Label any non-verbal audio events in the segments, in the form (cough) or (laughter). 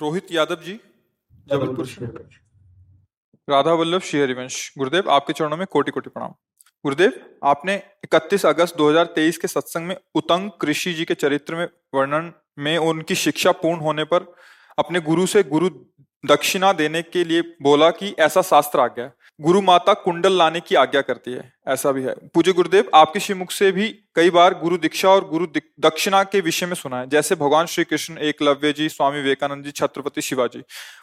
रोहित यादव जी जबलपुर राधा वल्लभ श्री हरिवंश। गुरुदेव आपके चरणों में कोटि कोटि प्रणाम। गुरुदेव आपने 31 अगस्त 2023 के सत्संग में उतंग कृषि जी के चरित्र में वर्णन में उनकी शिक्षा पूर्ण होने पर अपने गुरु से गुरु दक्षिणा देने के लिए बोला कि ऐसा शास्त्र आ गया। गुरु माता कुंडल लाने की आज्ञा करती है। ऐसा भी है। पूज्य गुरुदेव, आपके श्रीमुख से भी कई बार गुरु दीक्षा और गुरु दक्षिणा के विषय में सुना है। जैसे भगवान श्री कृष्ण एकलव्य जी, स्वामी विवेकानंद जी, छत्रपति शिवाजी।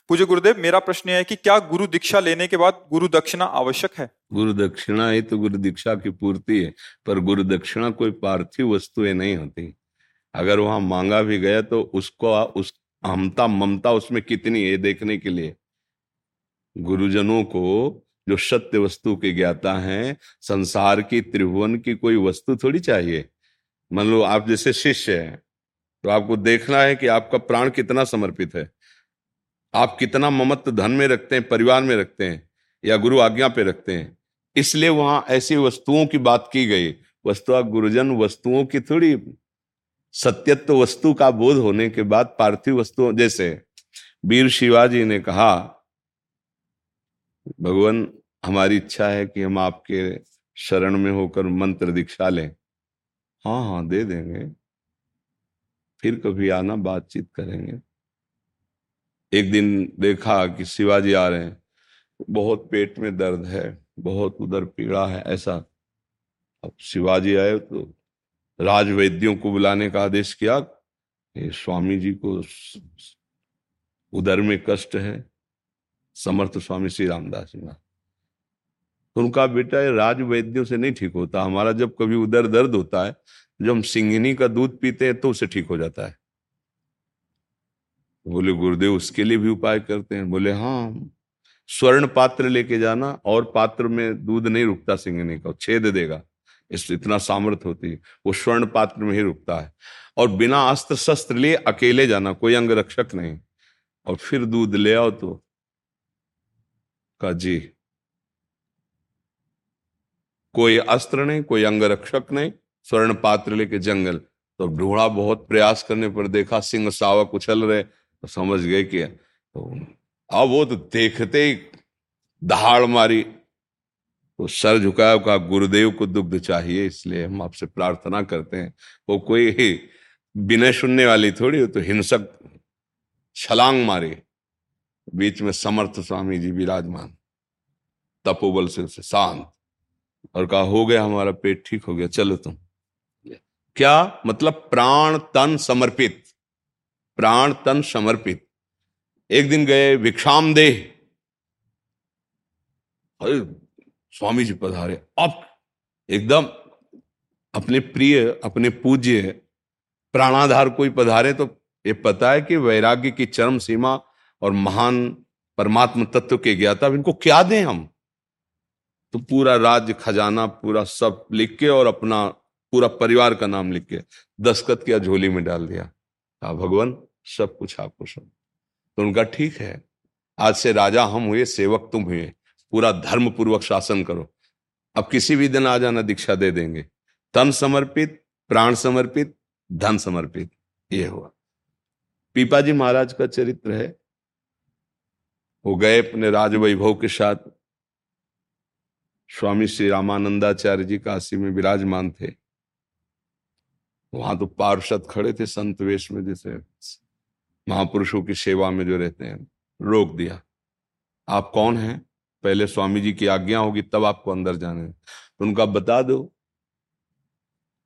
पूज्य गुरुदेव, मेरा प्रश्न है कि क्या गुरु दीक्षा लेने के बाद गुरु दक्षिणा आवश्यक है? गुरु दक्षिणा ही तो गुरु दीक्षा की पूर्ति है, पर गुरु दक्षिणा कोई पार्थिव वस्तुएँ नहीं होती। अगर वहाँ मांगा भी गया तो उसको उस हमता ममता उसमें कितनी है देखने के लिए? गुरुजनों को जो सत्य वस्तु के ज्ञाता हैं, संसार की त्रिभुवन की कोई वस्तु थोड़ी चाहिए। मान लो आप जैसे शिष्य हैं तो आपको देखना है कि आपका प्राण कितना समर्पित है। आप कितना ममत्व धन में रखते हैं, परिवार में रखते हैं, या गुरु आज्ञा पे रखते हैं। इसलिए वहाँ ऐसी वस्तुओं की बात की गई। वस्तु गुरुजन, वस्तुओं की थोड़ी सत्यत्व वस्तु का बोध होने के बाद पार्थिव वस्तुओं, जैसे वीर शिवाजी ने कहा, भगवान हमारी इच्छा है कि हम आपके शरण में होकर मंत्र दीक्षा लें। हाँ हाँ दे देंगे। फिर कभी आना, बातचीत करेंगे। एक दिन देखा कि शिवाजी आ रहे हैं। बहुत पेट में दर्द है, बहुत उधर पीड़ा है, ऐसा। अब शिवाजी आए तो राजवैद्यों को बुलाने का आदेश किया। ये स्वामी जी को स- में कष्ट है। समर्थ स्वामी श्री रामदास जी महाराज। तो उनका बेटा ये राज वैद्यों से नहीं ठीक होता। हमारा जब कभी उदर दर्द होता है, जब हम सिंगिनी का दूध पीते हैं तो उसे ठीक हो जाता है। बोले, गुरुदेव, उसके लिए भी उपाय करते हैं। बोले हाँ स्वर्ण पात्र लेके जाना और पात्र में दूध नहीं रुकता सिंगनी का, छेद देगा। इस इतना सामर्थ्य होती है। वो स्वर्ण पात्र में ही रुकता है। और बिना अस्त्र शस्त्र लिए अकेले जाना, कोई अंग रक्षक नहीं। और फिर दूध ले आओ तो? का जी। कोई अस्त्र नहीं, कोई अंगरक्षक नहीं, स्वर्ण पात्र लेके जंगल। तो ढूंढा बहुत प्रयास करने पर देखा सिंह सावक उछल रहे तो समझ गए कि तो अब वो तो देखते ही दहाड़ मारी। तो सर झुकाया कहा गुरुदेव को दुग्ध चाहिए, इसलिए हम आपसे प्रार्थना करते हैं। वो कोई विनय सुनने वाली थोड़ी हो तो हिंसक छलांग मारे। बीच में समर्थ स्वामी जी विराजमान। तपोबल से शांत और कहा हो गया हमारा पेट ठीक हो गया चलो तुम। क्या? मतलब प्राण तन समर्पित। प्राण तन समर्पित। एक दिन गए विक्षाम दे अरे स्वामी जी पधारे। अब एकदम अपने प्रिय अपने पूज्य प्राणाधार कोई पधारे तो ये पता है कि वैराग्य की चरम सीमा और महान परमात्म तत्व के ज्ञाता इनको क्या दें हम? तो पूरा राज्य, खजाना, पूरा सब लिख के और अपना पूरा परिवार का नाम लिख के दस्खत किया झोली में डाल दिया। कहा, भगवान, सब कुछ आपको सब तो उनका, ठीक है, आज से राजा हम हुए, सेवक तुम हुए। पूरा धर्म पूर्वक शासन करो। अब किसी भी दिन आ जाना, दीक्षा दे देंगे। तन समर्पित, प्राण समर्पित, धन समर्पित, ये हुआ। पीपा जी महाराज का चरित्र है। वो गए अपने राजवैभव के साथ स्वामी श्री रामानंदाचार्य जी काशी में विराजमान थे। वहाँ तो पार्षद खड़े थे संत वेश में जैसे महापुरुषों की सेवा में जो रहते हैं, रोक दिया। आप कौन हैं? पहले स्वामी जी की आज्ञा होगी, तब आपको अंदर जाने। तो उनका बता दो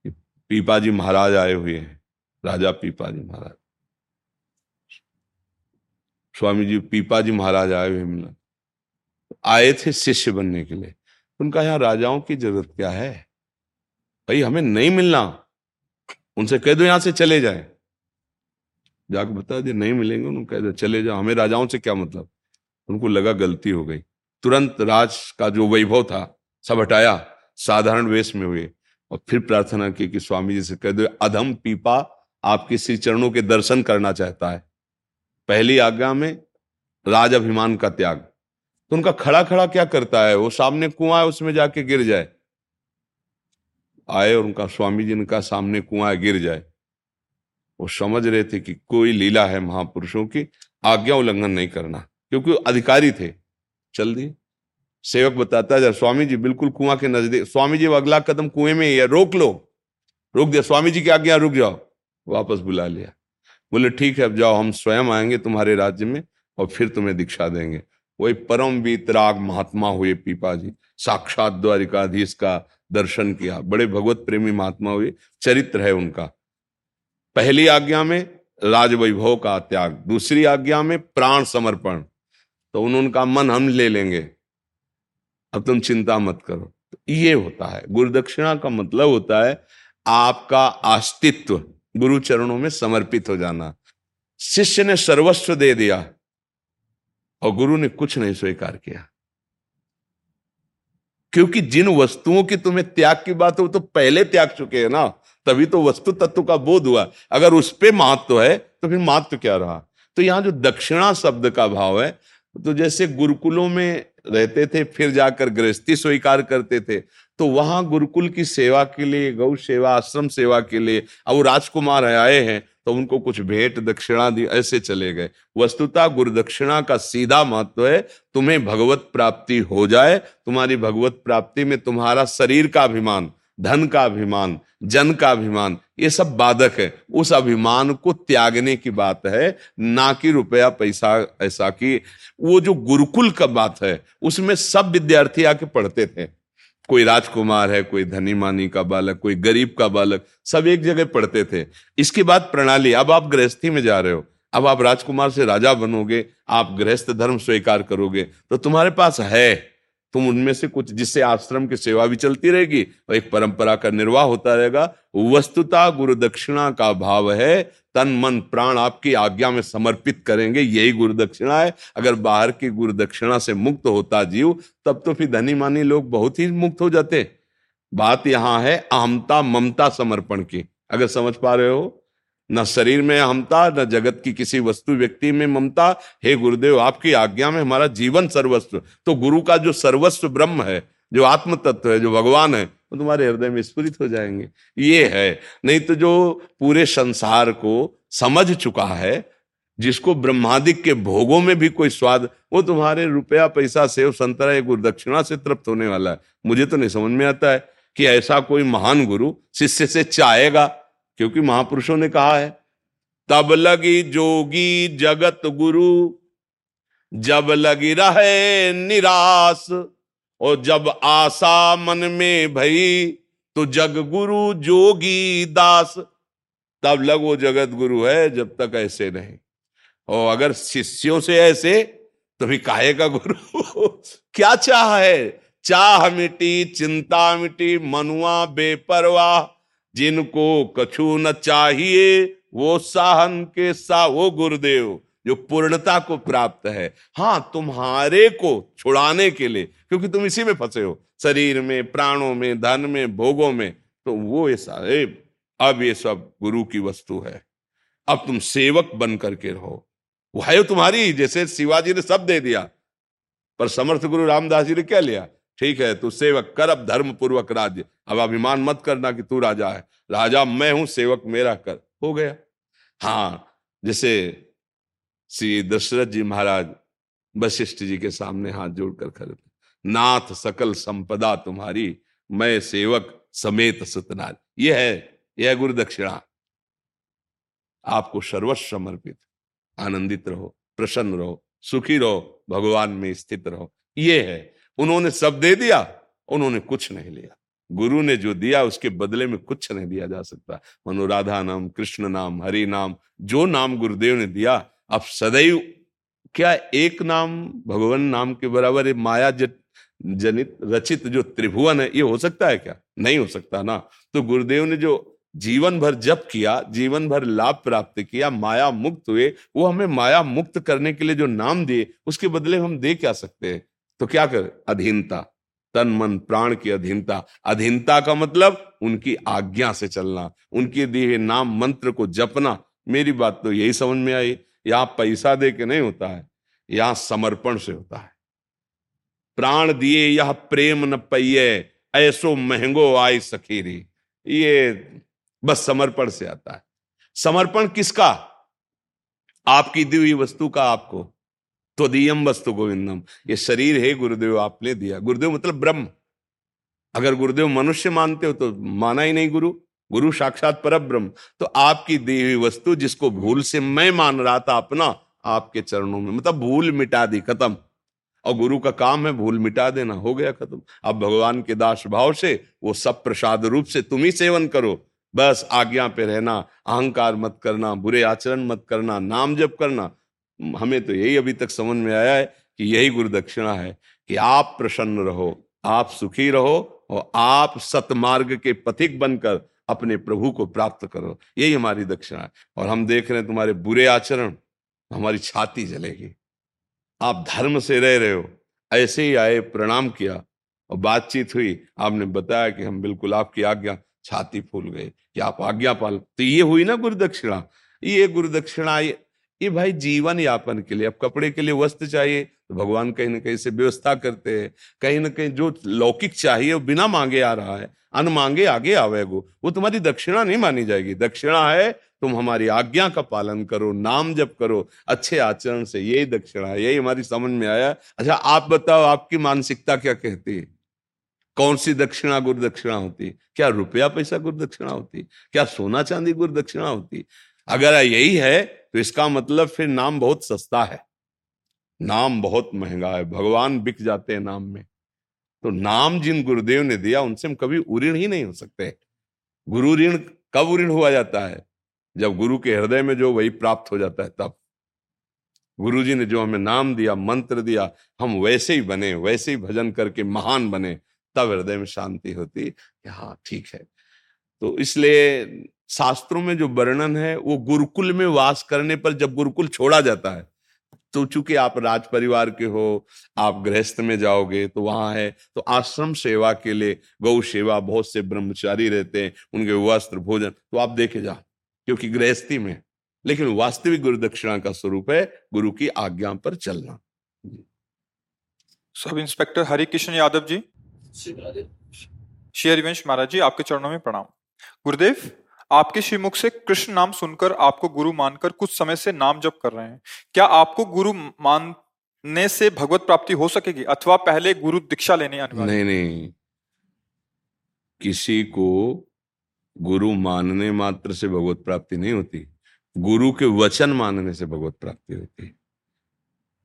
कि पीपा जी महाराज आए हुए हैं, राजा पीपा जी महाराज। स्वामी जी पीपा जी महाराज आए हुए मिलना आए थे शिष्य बनने के लिए। उनका यहाँ राजाओं की ज़रूरत क्या है? भाई, हमें नहीं मिलना। उनसे कह दो यहाँ से चले जाए। जाकर बता दे, नहीं मिलेंगे उनको कह दो चले जाओ। हमें राजाओं से क्या मतलब? उनको लगा गलती हो गई। तुरंत राज का जो वैभव था, सब हटाया, साधारण वेश में हुए। और फिर प्रार्थना की कि स्वामी जी से कह दो, अधम पीपा आपके श्री चरणों के दर्शन करना चाहता है। पहली आज्ञा में राज अभिमान का त्याग। तो उनका खड़ा खड़ा क्या करता है? वो सामने कुआँ है, उसमें जाके गिर जाए। आए और उनका स्वामी जी का सामने कुआँ गिर जाए। वो समझ रहे थे कि कोई लीला है महापुरुषों की, आज्ञा उल्लंघन नहीं करना, क्योंकि अधिकारी थे। चल दिए। सेवक बताता है स्वामी जी, बिल्कुल कुआँ के नज़दीक, स्वामी जी अगला कदम कुएँ में ही है, रोक लो। रोक दिया। स्वामी जी की आज्ञा, रुक जाओ। वापस बुला लिया। बोले, ठीक है, अब जाओ, हम स्वयं आएँगे तुम्हारे राज्य में और फिर तुम्हें दीक्षा देंगे। वही परम वीतराग महात्मा हुए पीपा जी साक्षात द्वारिकाधीश का दर्शन किया। बड़े भगवत प्रेमी महात्मा हुए। चरित्र है उनका। पहली आज्ञा में राज वैभव का त्याग। दूसरी आज्ञा में प्राण समर्पण। तो उन्होंने कहा मन हम ले लेंगे। अब तुम चिंता मत करो। तो ये होता है। गुरुदक्षिणा का मतलब होता है आपका अस्तित्व गुरु चरणों में समर्पित हो जाना। शिष्य ने सर्वस्व दे दिया। और गुरु ने कुछ नहीं स्वीकार किया। क्योंकि जिन वस्तुओं की तुम्हें त्याग की बात हो तो पहले त्याग चुके हैं ना, तभी तो वस्तु तत्व का बोध हुआ। अगर उस पर महत्व है तो फिर महत्व क्या रहा? तो यहाँ जो दक्षिणा शब्द का भाव है तो जैसे गुरुकुलों में रहते थे, फिर जाकर गृहस्थी स्वीकार करते थे तो वहाँ गुरुकुल की सेवा के लिए, गौ सेवा, आश्रम सेवा के लिए, अब राजकुमार आए हैं तो उनको कुछ भेंट दक्षिणा दी, ऐसे चले गए। वस्तुता गुरु दक्षिणा का सीधा महत्व है, तुम्हें भगवत प्राप्ति हो जाए, तुम्हारी भगवत प्राप्ति में तुम्हारा शरीर का अभिमान, धन का अभिमान, जन का अभिमान, ये सब बाधक है। उस अभिमान को त्यागने की बात है, ना कि रुपया पैसा ऐसा की, वो जो गुरुकुल का बात है, उसमें सब विद्यार्थी आके पढ़ते थे। कोई राजकुमार है, कोई धनी मानी का बालक, कोई गरीब का बालक, सब एक जगह पढ़ते थे। इसके बाद प्रणाली, अब आप गृहस्थी में जा रहे हो। अब आप राजकुमार से राजा बनोगे, आप गृहस्थ धर्म स्वीकार करोगे तो तुम्हारे पास है। तुम उनमें से कुछ जिससे आश्रम की सेवा भी चलती रहेगी और एक परंपरा का निर्वाह होता रहेगा। वस्तुता गुरु दक्षिणा का भाव है। तन, मन, प्राण आपकी आज्ञा में समर्पित करेंगे, यही गुरु दक्षिणा है। अगर बाहर की गुरु दक्षिणा से मुक्त होता जीव, तब तो फिर धनी मानी लोग बहुत ही मुक्त हो जाते बात यहाँ है अहमता ममता समर्पण की। अगर समझ पा रहे हो? न शरीर में हमता न जगत की किसी वस्तु व्यक्ति में ममता। हे गुरुदेव, आपकी आज्ञा में हमारा जीवन सर्वस्व। तो गुरु का जो सर्वस्व ब्रह्म है, जो आत्म तत्व है, जो भगवान है, वो तुम्हारे हृदय में स्फुरित हो जाएँगे। ये है। नहीं तो जो पूरे संसार को समझ चुका है, जिसको ब्रह्मादिक के भोगों में भी कोई स्वाद, वो तुम्हारे रुपया पैसा सेव संतरा या गुरु दक्षिणा से तृप्त होने वाला है। मुझे तो नहीं समझ में आता है कि ऐसा कोई महान गुरु शिष्य से चाहेगा। क्योंकि महापुरुषों ने कहा है, तब लगी जोगी जगत गुरु, जब लगी रहे निराश, और जब आशा मन में भई तो जग गुरु जोगी दास। तब लग वो जगत गुरु है, जब तक ऐसे नहीं। और अगर शिष्यों से ऐसे तो भी काहे का गुरु? (laughs) क्या चाह है? चाह मिटी, चिंता मिटी, मनुआ, बेपरवाह। जिनको कछु न चाहिए, वो साहन के सा, वो गुरुदेव, जो पूर्णता को प्राप्त है। हाँ तुम्हारे को छुड़ाने के लिए, क्योंकि तुम इसी में फंसे हो, शरीर में, प्राणों में, धन में, भोगों में तो वो ऐसा है अब ये सब गुरु की वस्तु है। अब तुम सेवक बन करके रहो। वो है तुम्हारी, जैसे शिवाजी ने सब दे दिया, पर समर्थ गुरु रामदास जी ने क्या लिया? ठीक है, तू सेवक कर अब धर्म पूर्वक राज्य। अब अभिमान मत करना कि तू राजा है। राजा मैं हूँ, सेवक मेरा कर। हो गया? हाँ जैसे श्री दशरथ जी महाराज वशिष्ठ जी के सामने हाथ जोड़कर खड़े थे। नाथ सकल संपदा तुम्हारी, मैं सेवक समेत सतनार। ये है, यह गुरु दक्षिणा। आपको सर्वस्व समर्पित। आनंदित रहो, प्रसन्न रहो, सुखी रहो, भगवान में स्थित रहो। ये है उन्होंने सब दे दिया, उन्होंने कुछ नहीं लिया। गुरु ने जो दिया, उसके बदले में कुछ नहीं दिया जा सकता। मनोराधा नाम, कृष्ण नाम, हरि नाम, जो नाम गुरुदेव ने दिया, अब सदैव क्या एक नाम, भगवान नाम के बराबर माया जनित, रचित जो त्रिभुवन है, ये हो सकता है क्या? नहीं हो सकता ना। तो गुरुदेव ने जो जीवन भर जप किया, जीवन भर लाभ प्राप्त किया, माया मुक्त हुए, वो हमें माया मुक्त करने के लिए जो नाम दिए, उसके बदले हम दे क्या सकते हैं? तो क्या कर? अधीनता। तन, मन, प्राण की अधीनता। अधीनता का मतलब उनकी आज्ञा से चलना, उनके दिए नाम मंत्र को जपना। मेरी बात तो यही समझ में आई। यहाँ पैसा दे के नहीं होता है, यहाँ समर्पण से होता है। प्राण दिए यह प्रेम न पैये ऐसो महंगो आय सखीरी। ये बस समर्पण से आता है। समर्पण किसका? आपकी दी हुई वस्तु का आपको। तो दियम वस्तु गोविंदम ये शरीर है गुरुदेव, आपने दिया। गुरुदेव मतलब ब्रह्म। अगर गुरुदेव मनुष्य मानते हो तो माना ही नहीं गुरु। गुरु साक्षात पर ब्रह्म तो आपकी दी हुई वस्तु जिसको भूल से मैं मान रहा था अपना, आपके चरणों में। मतलब भूल मिटा दी, खत्म। और गुरु का काम है भूल मिटा देना। हो गया खत्म। अब भगवान के दास भाव से, वो सब प्रसाद रूप से तुम ही सेवन करो। बस आज्ञा पे रहना, अहंकार मत करना, बुरे आचरण मत करना, नाम जप करना। हमें तो यही अभी तक समझ में आया है कि यही गुरु दक्षिणा है कि आप प्रसन्न रहो, आप सुखी रहो और आप सतमार्ग के पथिक बनकर अपने प्रभु को प्राप्त करो। यही हमारी दक्षिणा है। और हम देख रहे हैं तुम्हारे बुरे आचरण, हमारी छाती जलेगी। आप धर्म से रह रहे हो, ऐसे ही आए, प्रणाम किया और बातचीत हुई। आपने बताया कि हम बिल्कुल आपकी आज्ञा, छाती फूल गए कि आप आज्ञा पाल। तो ये हुई ना गुरु दक्षिणा ये गुरु दक्षिणा ये, भाई जीवन यापन के लिए अब कपड़े के लिए वस्त्र चाहिए तो भगवान कहीं ना कहीं से व्यवस्था करते हैं। कहीं ना कहीं जो लौकिक चाहिए वो बिना मांगे आ रहा है। अन मांगे आगे आवेगो। वो तुम्हारी दक्षिणा नहीं मानी जाएगी। दक्षिणा है तुम हमारी आज्ञा का पालन करो नाम जप करो। अच्छे आचरण से यही दक्षिणा है यही हमारी समझ में आया। अच्छा आप बताओ आपकी मानसिकता क्या कहती है? कौन सी दक्षिणा गुरु दक्षिणा होती क्या रुपया पैसा गुरु दक्षिणा होती क्या सोना चांदी गुरु दक्षिणा होती अगर यही है तो इसका मतलब फिर नाम बहुत सस्ता है। नाम बहुत महँगा है, भगवान बिक जाते हैं नाम में। तो नाम जिन गुरुदेव ने दिया, उनसे हम कभी उऋण ही नहीं हो सकते। गुरु ऋण कब ऋण हुआ जाता है? जब गुरु के हृदय में जो वही प्राप्त हो जाता है, तब। गुरु जी ने जो हमें नाम दिया, मंत्र दिया, हम वैसे ही बने, वैसे ही भजन करके महान बने, तब हृदय में शांति होती हाँ ठीक है। तो इसलिए शास्त्रों में जो वर्णन है वो गुरुकुल में वास करने पर जब गुरुकुल छोड़ा जाता है तो चूँकि आप राज परिवार के हो आप गृहस्थ में जाओगे तो वहाँ है तो आश्रम सेवा के लिए गौ सेवा बहुत से ब्रह्मचारी रहते हैं उनके वस्त्र भोजन तो आप देखे जा क्योंकि गृहस्थी में लेकिन वास्तविक गुरु दक्षिणा का स्वरूप है गुरु की आज्ञा पर चलना। Sub inspector Hari Krishna Yadav ji. Shri Harivansh Maharaj ji आपके चरणों में प्रणाम। गुरुदेव आपके श्रीमुख से कृष्ण नाम सुनकर आपको गुरु मानकर कुछ समय से नाम जप कर रहे हैं। क्या आपको गुरु मानने से भगवत प्राप्ति हो सकेगी अथवा पहले गुरु दीक्षा लेने नहीं नहीं। किसी को गुरु मानने मात्र से भगवत प्राप्ति नहीं होती। गुरु के वचन मानने से भगवत प्राप्ति होती। है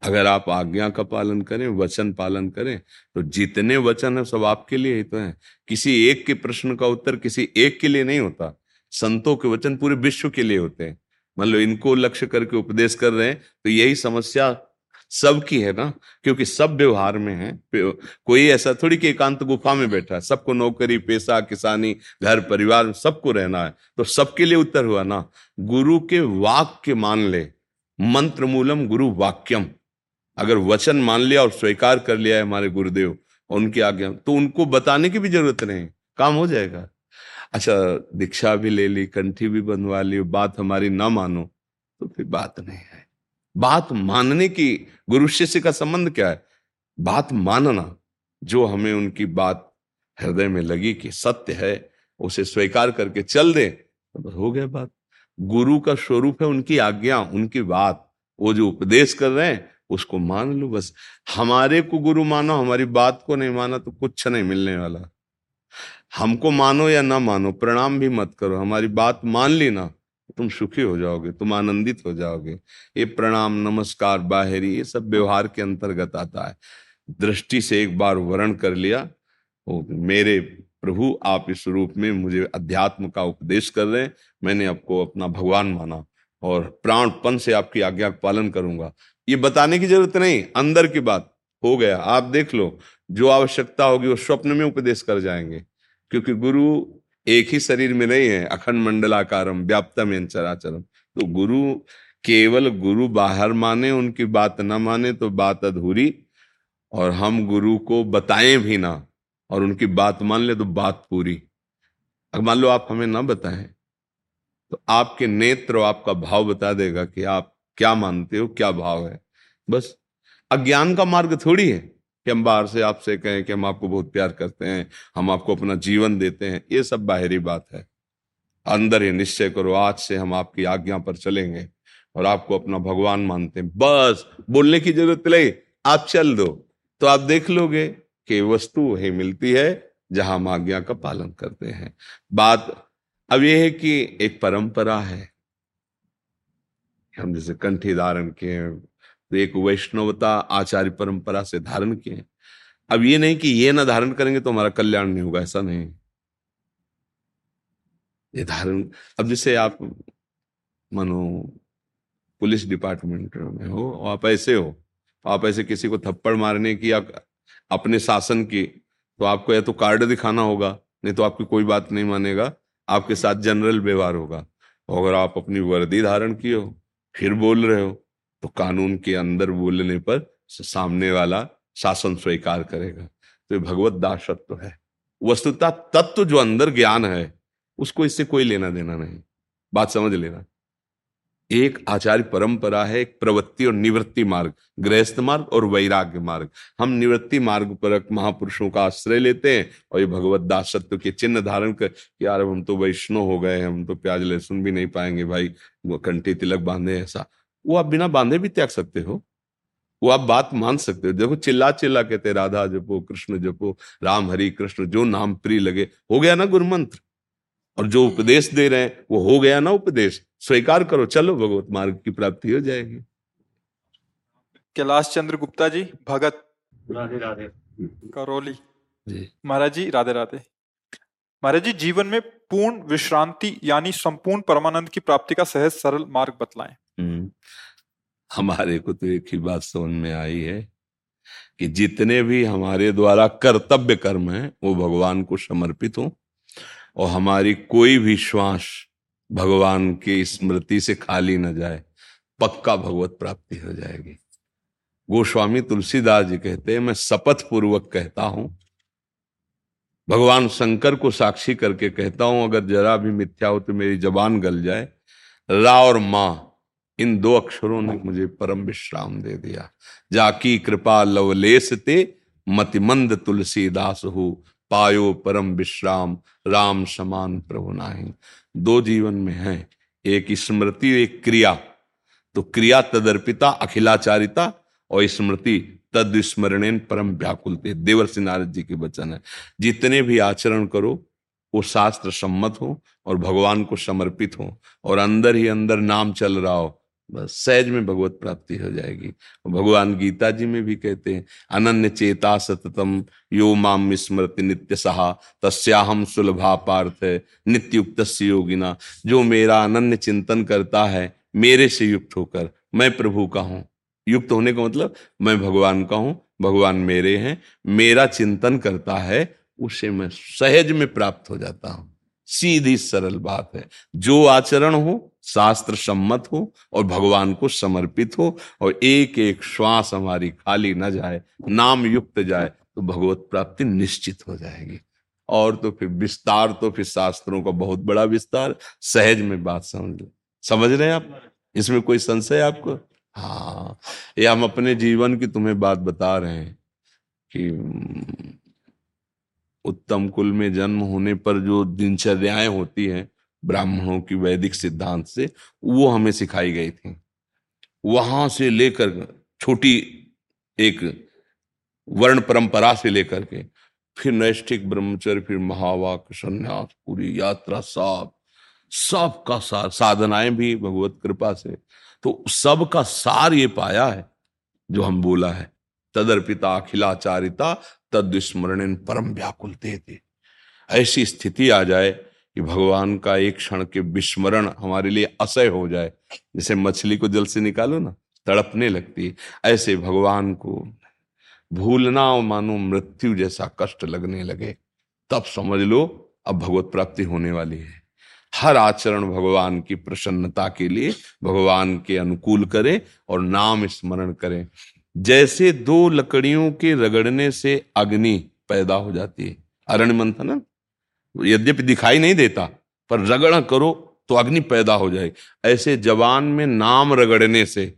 अगर आप आज्ञा का पालन करें, वचन पालन करें तो जितने वचन है सब आपके लिए ही तो है। किसी एक के प्रश्न का उत्तर किसी एक के लिए नहीं होता। संतों के वचन पूरे विश्व के लिए होते हैं। मान लो इनको लक्ष्य करके उपदेश कर रहे हैं तो यही समस्या सबकी है ना? क्योंकि सब व्यवहार में है। कोई ऐसा थोड़ी कि एकांत गुफा में बैठा है। सबको नौकरी, पेशा, किसानी, घर, परिवार सबको रहना है। तो सबके लिए उत्तर हुआ ना? गुरु के वाक्य मान ले। मंत्र मूलम गुरु वाक्यम। अगर वचन मान लिया और स्वीकार कर लिया है हमारे गुरुदेव, उनकी आज्ञा तो उनको बताने की भी ज़रूरत नहीं। काम हो जाएगा। अच्छा दीक्षा भी ले ली, कंठी भी बनवा ली, बात हमारी ना मानो तो फिर बात नहीं है। बात मानने की गुरु शिष्य का संबंध क्या है? बात मानना, जो हमें उनकी बात हृदय में लगी कि सत्य है, उसे स्वीकार करके चल दे तो बस हो गया बात। गुरु का स्वरूप है उनकी आज्ञा, उनकी बात। वो जो उपदेश कर रहे हैं, उसको मान लो बस। हमारे को गुरु मानो, हमारी बात को नहीं माना तो कुछ नहीं मिलने वाला। हमको मानो या ना मानो प्रणाम भी मत करो हमारी बात मान ली ना तुम सुखी हो जाओगे तुम आनंदित हो जाओगे। ये प्रणाम नमस्कार बाहरी ये सब व्यवहार के अंतर्गत आता है। दृष्टि से एक बार वर्ण कर लिया ओ, मेरे प्रभु आप इस रूप में मुझे अध्यात्म का उपदेश कर रहे हैं मैंने आपको अपना भगवान माना और प्राणपन से आपकी आज्ञा का पालन करूँगा। ये बताने की ज़रूरत नहीं अंदर की बात हो गया आप देख लो जो आवश्यकता होगी वो स्वप्न में उपदेश कर जाएँगे। क्योंकि गुरु एक ही शरीर में नहीं है, अखंड मंडलाकारम, व्याप्तम एन चराचरम। तो गुरु केवल गुरु बाहर माने, उनकी बात न माने तो बात अधूरी, और हम गुरु को बताएँ भी ना, और उनकी बात मान ले तो बात पूरी। अगर मान लो आप हमें ना बताएँ तो आपके नेत्र आपका भाव बता देगा कि आप क्या मानते हो, क्या भाव है। बस, अज्ञान का मार्ग थोड़ी है। कि हम बाहर से आपसे कहें कि हम आपको बहुत प्यार करते हैं, हम आपको अपना जीवन देते हैं, ये सब बाहरी बात है। अंदर ही निश्चय करो, आज से हम आपकी आज्ञा पर चलेंगे और आपको अपना भगवान मानते हैं। बस, बोलने की ज़रूरत नहीं, आप चल दो। तो आप देख लोगे कि वस्तु वही मिलती है जहाँ हम आज्ञा का पालन करते हैं। बात अब यह है कि एक परंपरा है। हम जैसे कंठी धारण किए तो एक वैष्णवता आचार्य परंपरा से धारण किए। अब ये नहीं कि ये ना धारण करेंगे तो हमारा कल्याण नहीं होगा, ऐसा नहीं। ये धारण, अब जैसे आप मानो पुलिस डिपार्टमेंट में हो, आप ऐसे हो, आप ऐसे किसी को थप्पड़ मारने की या अपने शासन की तो आपको या तो कार्ड दिखाना होगा, नहीं तो आपकी कोई बात नहीं मानेगा, आपके साथ जनरल व्यवहार होगा। अगर आप अपनी वर्दी धारण किए हो, फिर बोल रहे हो तो कानून के अंदर बोलने पर सामने वाला शासन स्वीकार करेगा। तो भगवत दासत्व है। वस्तुता तत्व जो अंदर ज्ञान है, उसको इससे कोई लेना देना नहीं। बात समझ लेना। एक आचार्य परंपरा है, एक प्रवृत्ति और निवृत्ति मार्ग, गृहस्थ मार्ग और वैराग्य मार्ग। हम निवृत्ति मार्ग पर महापुरुषों का आश्रय लेते हैं और ये भगवत दासत्व के चिन्ह धारण कर यार हम तो वैष्णव हो गए हम तो प्याज लहसुन भी नहीं पाएँगे भाई कंठी तिलक बांधे ऐसा। वो आप बिना बांधे भी त्याग सकते हो। वो आप बात मान सकते हो। देखो चिल्ला चिल्ला कहते राधा जपो कृष्ण जपो राम हरि कृष्ण जो नाम प्रिय लगे। हो गया ना गुरु मंत्र और जो उपदेश दे रहे हैं वो हो गया ना उपदेश? स्वीकार करो चलो भगवत मार्ग की प्राप्ति हो जाएगी। कैलाश चंद्र गुप्ता जी भगत। राधे राधे। करौली। महाराज जी राधे राधे। महाराज जी जीवन में पूर्ण विश्रांति यानी संपूर्ण परमानंद की प्राप्ति का सहज सरल मार्ग बतलाएँ। हमारे को तो एक ही बात समझ में आई है कि जितने भी हमारे द्वारा कर्तव्य कर्म है, वो भगवान को समर्पित हो और हमारी कोई भी श्वास भगवान की स्मृति से खाली न जाए, पक्का भगवत प्राप्ति हो जाएगी। गोस्वामी तुलसीदास जी कहते हैं, मैं शपथ पूर्वक कहता हूँ, भगवान शंकर को साक्षी करके कहता हूँ, अगर जरा भी मिथ्या हो तो मेरी जबान गल जाए रा और माँ इन दो अक्षरों ने मुझे परम विश्राम दे दिया। जाकी कृपा लवलेस ते, मतिमंद तुलसीदास हो, पायो परम विश्राम, राम समान प्रभु नाही। दो जीवन में है, एक स्मृति, एक क्रिया। तो क्रिया तदर्पिता, अखिलाचारिता, और स्मृति तद स्मरण परम व्याकुल देवर सिंह नारद जी के वचन है। जितने भी आचरण करो, वो शास्त्र सम्मत हो, और भगवान को समर्पित हो, और अंदर ही अंदर नाम चल रहा हो बस सहज में भगवत प्राप्ति हो जाएगी। भगवान गीता जी में भी कहते हैं, अनन्य चेता सततम, यो माम स्मृति नित्य सहा तस्याहम सुलभा पार्थ नित्य युक्त योगिना। जो मेरा अनन्य चिंतन करता है, मेरे से युक्त होकर, मैं प्रभु का हूँ। युक्त होने का मतलब मैं भगवान का हूँ, भगवान मेरे हैं, मेरा चिंतन करता है, उसे मैं सहज में प्राप्त हो जाता हूँ। सीधी सरल बात है। जो आचरण हो शास्त्र सम्मत हो और भगवान को समर्पित हो और एक एक श्वास हमारी खाली न जाए, नाम युक्त जाए तो भगवत प्राप्ति निश्चित हो जाएगी। और तो फिर विस्तार तो फिर शास्त्रों का बहुत बड़ा विस्तार, सहज में बात समझ लो। समझ रहे हैं आप? इसमें कोई संशय आपको? हाँ ये हम अपने जीवन की तुम्हें बात बता रहे हैं कि उत्तम कुल में जन्म होने पर जो दिनचर्याएँ होती हैं, ब्राह्मणों की वैदिक सिद्धांत से, वो हमें सिखाई गई थी। वहाँ से लेकर छोटी एक वर्ण परंपरा से लेकर के, फिर नैष्ठिक ब्रह्मचर्य, फिर महावाक, संन्यास, पूरी यात्रा सब सब का सार साधनाएँ भी भगवत कृपा से। तो सब का सार ये पाया है, जो हम बोला है, तदर्पिता अखिलाचारिता तद स्मरण परम व्याकुल थे ऐसी स्थिति आ जाए कि भगवान का एक क्षण के विस्मरण हमारे लिए असह हो जाए, जैसे मछली को जल से निकालो ना, तड़पने लगती। ऐसे भगवान को भूलना और मानो मृत्यु जैसा कष्ट लगने लगे। तब समझ लो, अब भगवत प्राप्ति होने वाली है। हर आचरण भगवान की प्रसन्नता के लिए भगवान के अनुकूल करें और नाम स्मरण करें। जैसे दो लकड़ियों के रगड़ने से अग्नि पैदा हो जाती है। अरण्य मंथन यद्यपि दिखाई नहीं देता, पर रगड़ करो तो अग्नि पैदा हो जाए। ऐसे जवान में नाम रगड़ने से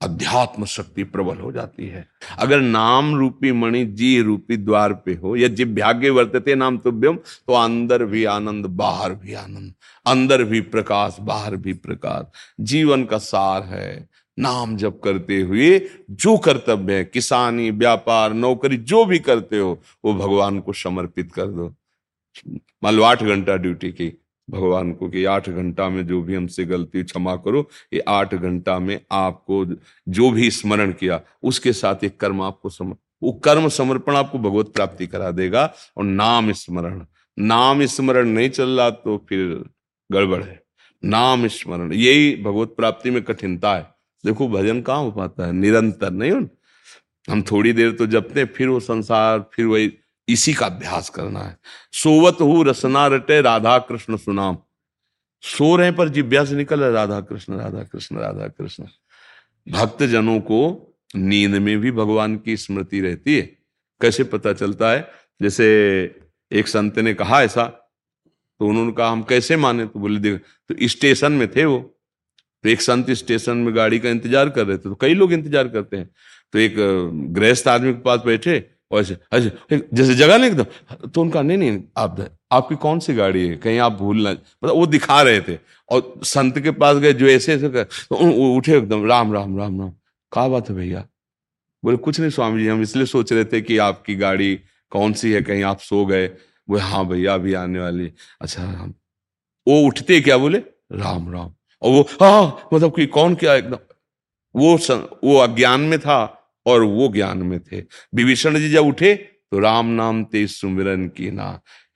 अध्यात्म शक्ति प्रबल हो जाती है। अगर नाम रूपी मणि जी रूपी द्वार पे हो या जिभ्याग्य वर्तते नाम तुभ्यम तो अंदर भी आनंद, बाहर भी आनंद, अंदर भी प्रकाश, बाहर भी प्रकाश। जीवन का सार है। नाम जप करते हुए जो कर्तव्य है, किसानी, व्यापार, नौकरी, जो भी करते हो, वो भगवान को समर्पित कर दो। मान लो आठ घंटा ड्यूटी की, भगवान को कि आठ घंटा में जो भी हमसे गलती क्षमा करो, ये आठ घंटा में आपको जो भी स्मरण किया, उसके साथ एक कर्म आपको सम, वो कर्म समर्पण आपको भगवत प्राप्ति करा देगा, और नाम स्मरण नाम स्मरण नहीं चल रहा तो फिर गड़बड़ है। नाम स्मरण, यही भगवत प्राप्ति में कठिनता है। देखो भजन कहाँ हो पाता है? निरंतर नहीं हो हम थोड़ी देर तो जपते फिर वो संसार, फिर वही इसी का अभ्यास करना है। सोवत हु, रसना रटे, राधा कृष्ण सुनाम। सो रहे पर जिव्या से निकल रहा राधा कृष्ण राधा कृष्ण राधा कृष्ण। भक्त जनों को नींद में भी भगवान की स्मृति रहती है। कैसे पता चलता है? जैसे एक संत ने कहा ऐसा तो उन्होंने कहा, हम कैसे माने? तो बोले, देख तो स्टेशन में थे वो। तो एक संत स्टेशन में गाड़ी का इंतज़ार कर रहे थे तो कई लोग इंतज़ार करते हैं। तो एक गृहस्थ आदमी के पास बैठे और ऐसे ऐसे जैसे जगह नहीं एकदम तो उनका, नहीं नहीं, आप आपकी कौन सी गाड़ी है? कहीं आप भूल ना मतलब वो दिखा रहे थे। और संत के पास गए जो ऐसे ऐसे तो उठे एकदम, राम राम राम राम कहा बात है भैया? बोले, कुछ नहीं स्वामी जी, हम इसलिए सोच रहे थे कि आपकी गाड़ी कौन सी है, कहीं आप सो गए। बोले हाँ भैया, अभी आने वाली अच्छा हम, वो उठते क्या बोले? राम राम और वो हाँ मतलब कि कौन क्या एकदम वो सन, वो अज्ञान में था और वो ज्ञान में थे। विभीषण जी जब उठे तो राम नाम ते सुमिरन की ना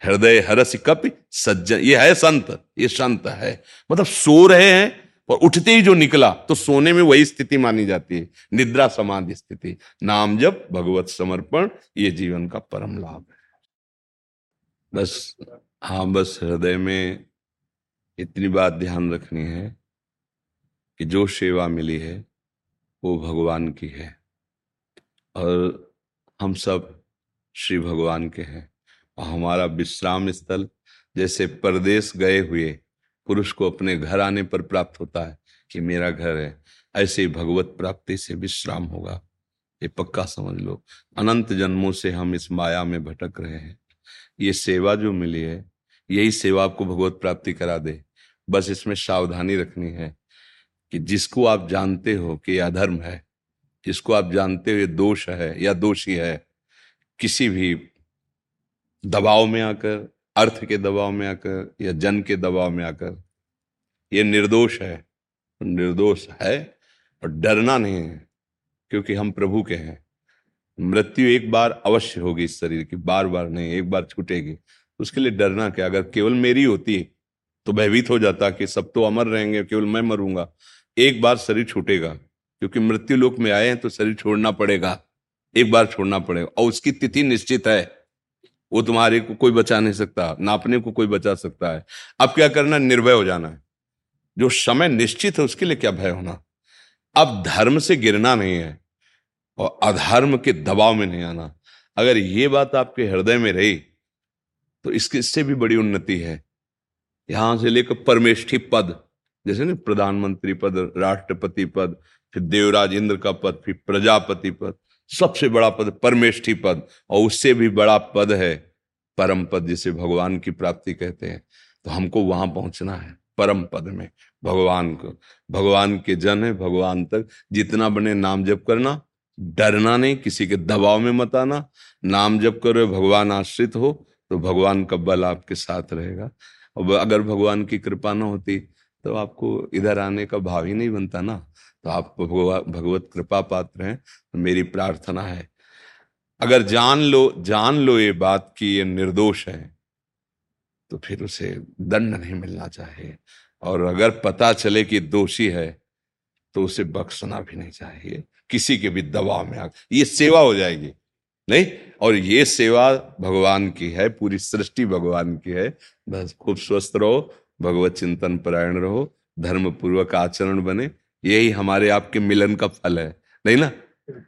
हृदय हरस कप सज्जन ये है संत ये संत है। मतलब सो रहे हैं और उठते ही जो निकला तो सोने में वही स्थिति मानी जाती है निद्रा समाधि स्थिति। नाम जब भगवत समर्पण ये जीवन का परम लाभ है। बस हाँ बस हृदय में इतनी बात ध्यान रखनी है कि जो सेवा मिली है, वो भगवान की है। और हम सब श्री भगवान के हैं। और हमारा विश्राम स्थल जैसे परदेश गए हुए पुरुष को अपने घर आने पर प्राप्त होता है कि मेरा घर है। ऐसे ही भगवत प्राप्ति से विश्राम होगा। ये पक्का समझ लो। अनंत जन्मों से हम इस माया में भटक रहे हैं। ये सेवा जो मिली है, यही सेवा आपको भगवत प्राप्ति करा दे। बस इसमें सावधानी रखनी है कि जिसको आप जानते हो कि यह अधर्म है, जिसको आप जानते हो ये दोष है, या दोषी है, किसी भी दबाव में आकर, अर्थ के दबाव में आकर, या जन के दबाव में आकर ये निर्दोष है। निर्दोष है और डरना नहीं है, क्योंकि हम प्रभु के हैं। मृत्यु एक बार अवश्य होगी इस शरीर की बार बार नहीं, एक बार छूटेगी। उसके लिए डरना क्या, अगर केवल मेरी होती तो भयभीत हो जाता कि सब तो अमर रहेंगे, केवल मैं मरूँगा। एक बार शरीर छूटेगा, क्योंकि मृत्यु लोक में आए हैं तो शरीर छोड़ना पड़ेगा। एक बार छोड़ना पड़ेगा। और उसकी तिथि निश्चित है। वो तुम्हारे को कोई बचा नहीं सकता नापने को कोई बचा सकता है। अब क्या करना निर्भय हो जाना है। जो समय निश्चित है, उसके लिए क्या भय होना? अब धर्म से गिरना नहीं है, और अधर्म के दबाव में नहीं आना। अगर ये बात आपके हृदय में रही तो इसके, इससे भी बड़ी उन्नति है। यहाँ से लेकर परमेष्ठी पद, जैसे ना प्रधानमंत्री पद, राष्ट्रपति पद, फिर देवराज इंद्र का पद, फिर प्रजापति पद, सबसे बड़ा पद परमेष्ठी पद, और उससे भी बड़ा पद है परम पद, जिसे भगवान की प्राप्ति कहते हैं। तो हमको वहाँ पहुँचना है, परम पद में, भगवान को। भगवान के जन है, भगवान तक जितना बने नाम जप करना, डरना नहीं, किसी के दबाव में मत आना। नाम जप करो, भगवान आश्रित हो तो भगवान का बल आपके साथ रहेगा। और अगर भगवान की कृपा ना होती तो आपको इधर आने का भाव ही नहीं बनता ना। तो आप भगवत कृपा पात्र हैं तो मेरी प्रार्थना है। अगर जान लो जान लो ये बात कि ये निर्दोष है तो फिर उसे दंड नहीं मिलना चाहिए और अगर पता चले कि दोषी है तो उसे बख्शना भी नहीं चाहिए। किसी के भी दबाव में आ, ये सेवा हो जाएगी। नहीं? और ये सेवा भगवान की है पूरी सृष्टि भगवान की है। बस खूब स्वस्थ रहो भगवत चिंतन परायण रहो धर्म पूर्वक आचरण बने यही हमारे आपके मिलन का फल है। नहीं ना?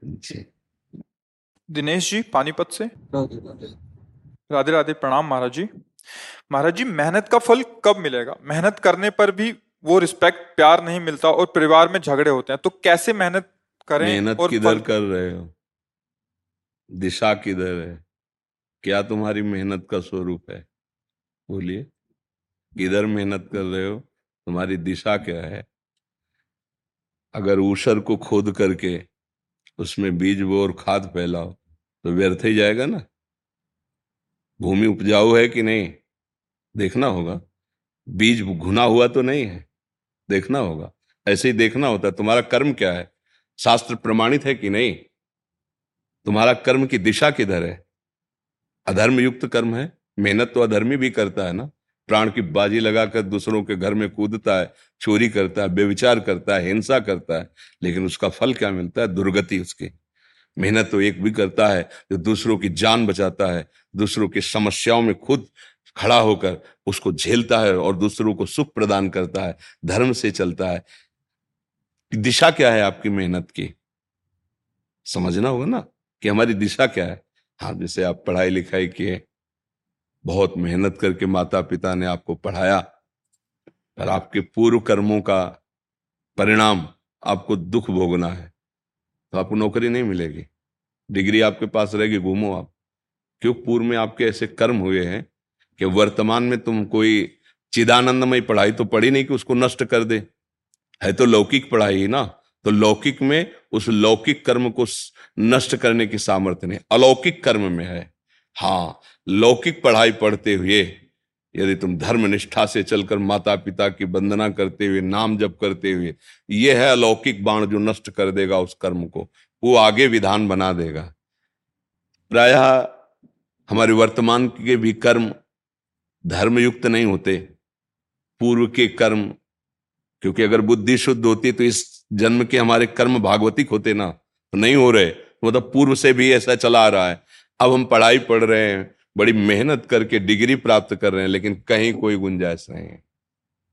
जी। दिनेश जी पानीपत से? राधे राधे। प्रणाम महाराज जी। महाराज जी मेहनत का फल कब मिलेगा? मेहनत करने पर भी वो रिस्पेक्ट प्यार नहीं मिलता और परिवार में झगड़े होते हैं। तो कैसे मेहनत करें मेहनत किधर कर रहे हो? दिशा किधर है? क्या तुम्हारी मेहनत का स्वरूप है? बोलिए। किधर मेहनत कर रहे हो? तुम्हारी दिशा क्या है? अगर ऊसर को खोद करके उसमें बीज बो और खाद फैलाओ तो व्यर्थ ही जाएगा ना? भूमि उपजाऊ है कि नहीं? देखना होगा। बीज घुना हुआ तो नहीं है। देखना होगा। ऐसे ही देखना होता है। तुम्हारा कर्म क्या है? शास्त्र प्रमाणित है कि नहीं? तुम्हारा कर्म की दिशा किधर है? अधर्म युक्त कर्म है। मेहनत तो अधर्मी भी करता है ना? प्राण की बाजी लगाकर दूसरों के घर में कूदता है, चोरी करता है बेविचार करता है, हिंसा करता है, लेकिन उसका फल क्या मिलता है? दुर्गति उसकी। मेहनत तो एक भी करता है जो दूसरों की जान बचाता है, दूसरों की समस्याओं में खुद खड़ा होकर उसको झेलता है और दूसरों को सुख प्रदान करता है, धर्म से चलता है। दिशा क्या है आपकी मेहनत की? समझना होगा ना? कि हमारी दिशा क्या है? हाँ जैसे आप पढ़ाई लिखाई किए, बहुत मेहनत करके माता पिता ने आपको पढ़ाया, पर आपके पूर्व कर्मों का परिणाम आपको दुख भोगना है तो आपको नौकरी नहीं मिलेगी। डिग्री आपके पास रहेगी, घूमो आप। क्यों? पूर्व में आपके ऐसे कर्म हुए हैं कि वर्तमान में तुम कोई चिदानंदमय पढ़ाई तो पढ़ी नहीं कि उसको नष्ट कर दे। है तो लौकिक पढ़ाई ना तो लौकिक में उस लौकिक कर्म को नष्ट करने की सामर्थ्य नहीं। अलौकिक कर्म में है। हाँ लौकिक पढ़ाई पढ़ते हुए, यदि तुम धर्म निष्ठा से चलकर माता पिता की वंदना करते हुए, नाम जप करते हुए, यह है अलौकिक बाण जो नष्ट कर देगा उस कर्म को। वो आगे विधान बना देगा। प्राय हमारे वर्तमान के भी कर्म धर्मयुक्त नहीं होते। पूर्व के कर्म, क्योंकि अगर बुद्धि शुद्ध होती तो इस जन्म के हमारे कर्म भागवतिक होते ना। नहीं हो रहे। मतलब पूर्व से भी ऐसा चला आ रहा है। अब हम पढ़ाई पढ़ रहे हैं, बड़ी मेहनत करके डिग्री प्राप्त कर रहे हैं, लेकिन कहीं कोई गुंजाइश नहीं है।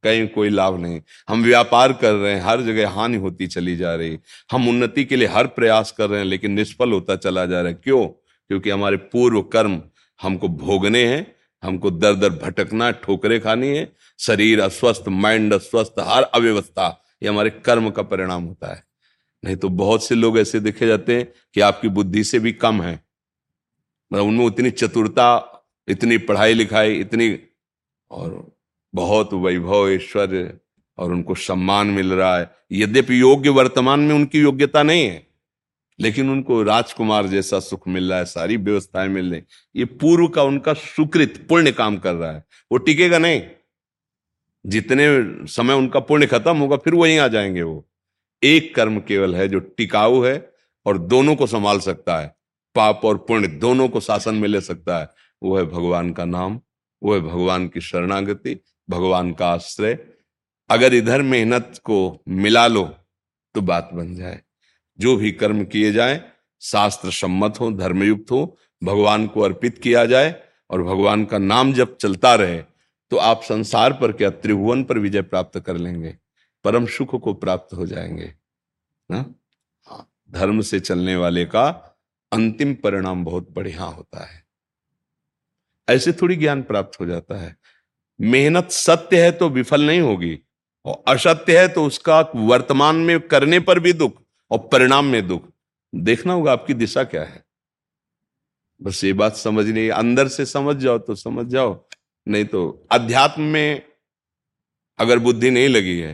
कहीं कोई लाभ नहीं हम व्यापार कर रहे हैं, हर जगह हानि होती चली जा रही हम उन्नति के लिए हर प्रयास कर रहे हैं, लेकिन निष्फल होता चला जा रहा है। क्यों? क्योंकि हमारे पूर्व कर्म हमको भोगने हैं, हमको दर दर भटकना ठोकरे खानी है। शरीर अस्वस्थ, माइंड अस्वस्थ, हर अव्यवस्था, ये हमारे कर्म का परिणाम होता है। नहीं तो बहुत से लोग ऐसे देखे जाते हैं कि आपकी बुद्धि से भी कम है। मतलब उनमें उतनी चतुरता, इतनी पढ़ाई लिखाई, इतनी और बहुत वैभव, ऐश्वर्य और उनको सम्मान मिल रहा है। यद्यपि योग्य वर्तमान में उनकी योग्यता नहीं है, लेकिन उनको राजकुमार जैसा सुख मिल रहा है, सारी व्यवस्थाएँ मिल रही ये पूर्व का उनका सुकृत, पुण्य काम कर रहा है। वो टिकेगा नहीं। जितने समय उनका पुण्य खत्म होगा, फिर वहीं आ जाएँगे वो। एक कर्म केवल है जो टिकाऊ है और दोनों को संभाल सकता है। पाप और पुण्य दोनों को शासन में ले सकता है। वो है भगवान का नाम, वो है भगवान की शरणागति, भगवान का आश्रय। अगर इधर मेहनत को मिला लो तो बात बन जाए। जो भी कर्म किए जाए शास्त्र सम्मत हो, धर्मयुक्त हो, भगवान को अर्पित किया जाए और भगवान का नाम जब चलता रहे तो आप संसार पर क्या त्रिभुवन पर विजय प्राप्त कर लेंगे। परम सुख को प्राप्त हो जाएँगे। ना? हाँ, धर्म से चलने वाले का अंतिम परिणाम बहुत बढ़िया होता है। ऐसे थोड़ी ज्ञान प्राप्त हो जाता है। मेहनत सत्य है तो विफल नहीं होगी और असत्य है तो उसका वर्तमान में करने पर भी दुख और परिणाम में दुख। देखना होगा आपकी दिशा क्या है। बस ये बात समझ नहीं अंदर से समझ जाओ तो समझ जाओ नहीं तो अध्यात्म में अगर बुद्धि नहीं लगी है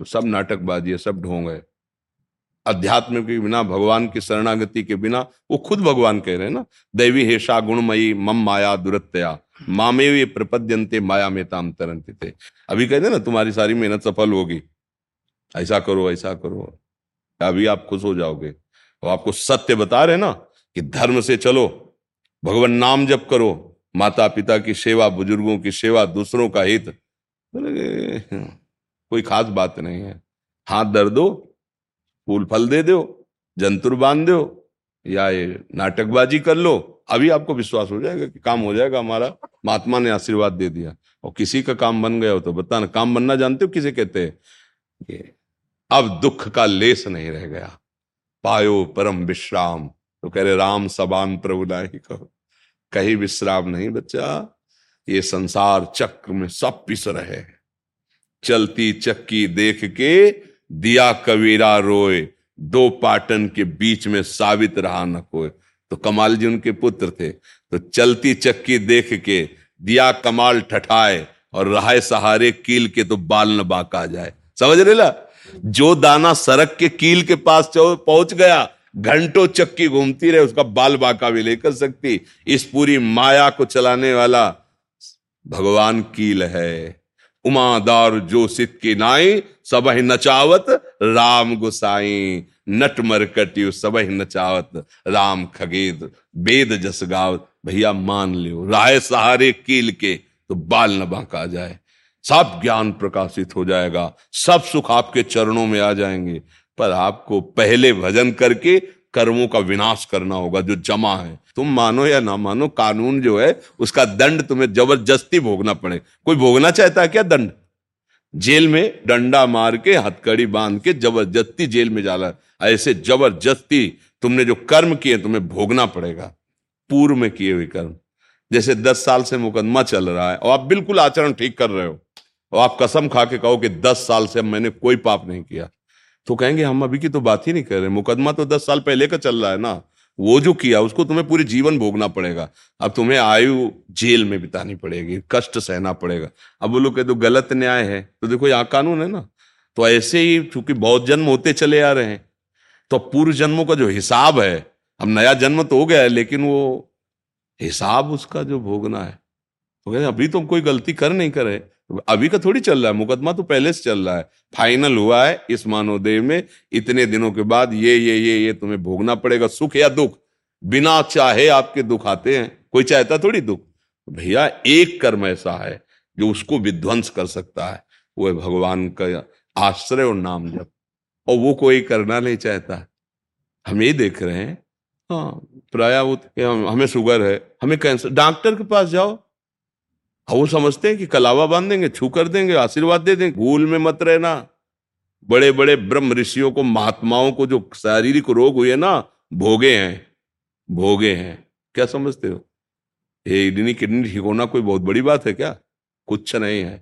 तो सब नाटकबाजी है सब ढोंग है। अध्यात्म के बिना, भगवान की शरणागति के बिना, वो खुद भगवान कह रहे हैं ना, दैवी हेषा गुणमयी, मम माया दुरत्या मामे ये प्रपद्यंते माया में ताम तरंते थे अभी कहते ना, तुम्हारी सारी मेहनत सफल होगी। ऐसा करो ऐसा करो। अभी आप खुश हो जाओगे। और आपको सत्य बता रहे ना, कि धर्म से चलो, भगवान नाम जप करो माता पिता की सेवा, बुज़ुर्गों की सेवा, दूसरों का हित। कोई खास बात नहीं है। हाथ दर दो, फूल फल दे दो, जंतुर बाँध दो, या ये नाटकबाजी कर लो। अभी आपको विश्वास हो जाएगा कि काम हो जाएगा हमारा। महात्मा ने आशीर्वाद दे दिया। और किसी का काम बन गया हो तो बताना काम बनना जानते हो किसे कहते हैं? अब दुख का लेस नहीं रह गया। पायो परम विश्राम। तो कह रहे, राम सबान प्रभु ही कहो कहीं विश्राम नहीं बच्चा ये संसार चक्र में सब पिस रहे चलती चक्की देख के दिया कबीरा रोए। दो पाटन के बीच में साबित रहा न कोई। तो कमाल जी उनके पुत्र थे। तो चलती चक्की देख के दिया कमाल ठठाए और रहाय सहारे कील के तो बाल न बाका जाए। समझ रहे ला? जो दाना सड़क के कील के पास पहुँच गया, घंटों चक्की घूमती रहे, उसका बाल बाका भी लेकर सकती। इस पूरी माया को चलाने वाला भगवान कील है। उमादार जो सित की नाई सबह नचावत राम गुसाई। नट मरकटी सबह नचावत राम खगेद। वेद जस गावत, भैया मान लियो। राय सहारे कील के तो बाल न बांका जाए। सब ज्ञान प्रकाशित हो जाएगा। सब सुख आपके चरणों में आ जाएँगे। पर आपको पहले भजन करके कर्मों का विनाश करना होगा, जो जमा है। तुम मानो या ना मानो, कानून जो है, उसका दंड तुम्हें ज़बरदस्ती भोगना पड़े। कोई भोगना चाहता है क्या दंड? जेल में डंडा मार के, हथकड़ी बाँध के, ज़बरदस्ती जेल में जाला। ऐसे ज़बरदस्ती तुमने जो कर्म किए तुम्हें भोगना पड़ेगा। पूर्व में किए हुए कर्म। जैसे दस साल से मुकदमा चल रहा है, और आप बिल्कुल आचरण ठीक कर रहे हो, और आप कसम खा के कहो कि दस साल से मैंने कोई पाप नहीं किया। तो कहेंगे, हम अभी की तो बात ही नहीं कर रहे, मुकदमा तो दस साल पहले का चल रहा है ना। वो जो किया, उसको तुम्हें पूरे जीवन भोगना पड़ेगा। अब तुम्हें आयु जेल में बितानी पड़ेगी, कष्ट सहना पड़ेगा। अब वो लोग कहते तो गलत न्याय है। तो देखो, यहाँ कानून है ना। तो ऐसे ही चूँकि बहुत जन्म होते चले आ रहे हैं तो पूर्व जन्मों का जो हिसाब है, अब नया जन्म तो हो गया है, लेकिन वो हिसाब उसका जो भोगना है। तो कहते अभी तो कोई गलती कर नहीं करे अभी का थोड़ी चल रहा है, मुकदमा तो पहले से चल रहा है। फाइनल हुआ है इस मानवदेव में, इतने दिनों के बाद ये ये ये ये तुम्हें भोगना पड़ेगा, सुख या दुख। बिना चाहे आपके दुख आते हैं, कोई चाहता थोड़ी दुख? भैया, एक कर्म ऐसा है जो उसको विध्वंस कर सकता है, वो है भगवान का आश्रय और नाम जप। और वो कोई करना नहीं चाहता। हम ये देख रहे हैं हाँ प्राय हमें शुगर है, हमें कैंसर डॉक्टर के पास जाओ वो समझते हैं कि कलावा बाँध देंगे छू कर देंगे, आशीर्वाद दे देंगे। भूल में मत रहना। बड़े बड़े ब्रह्म ऋषियों को, महात्माओं को जो शारीरिक रोग हुए ना, भोगे हैं भोगे हैं। क्या समझते हो? ये इडनी किडनी ठीक होना कोई बहुत बड़ी बात है क्या? कुछ नहीं है।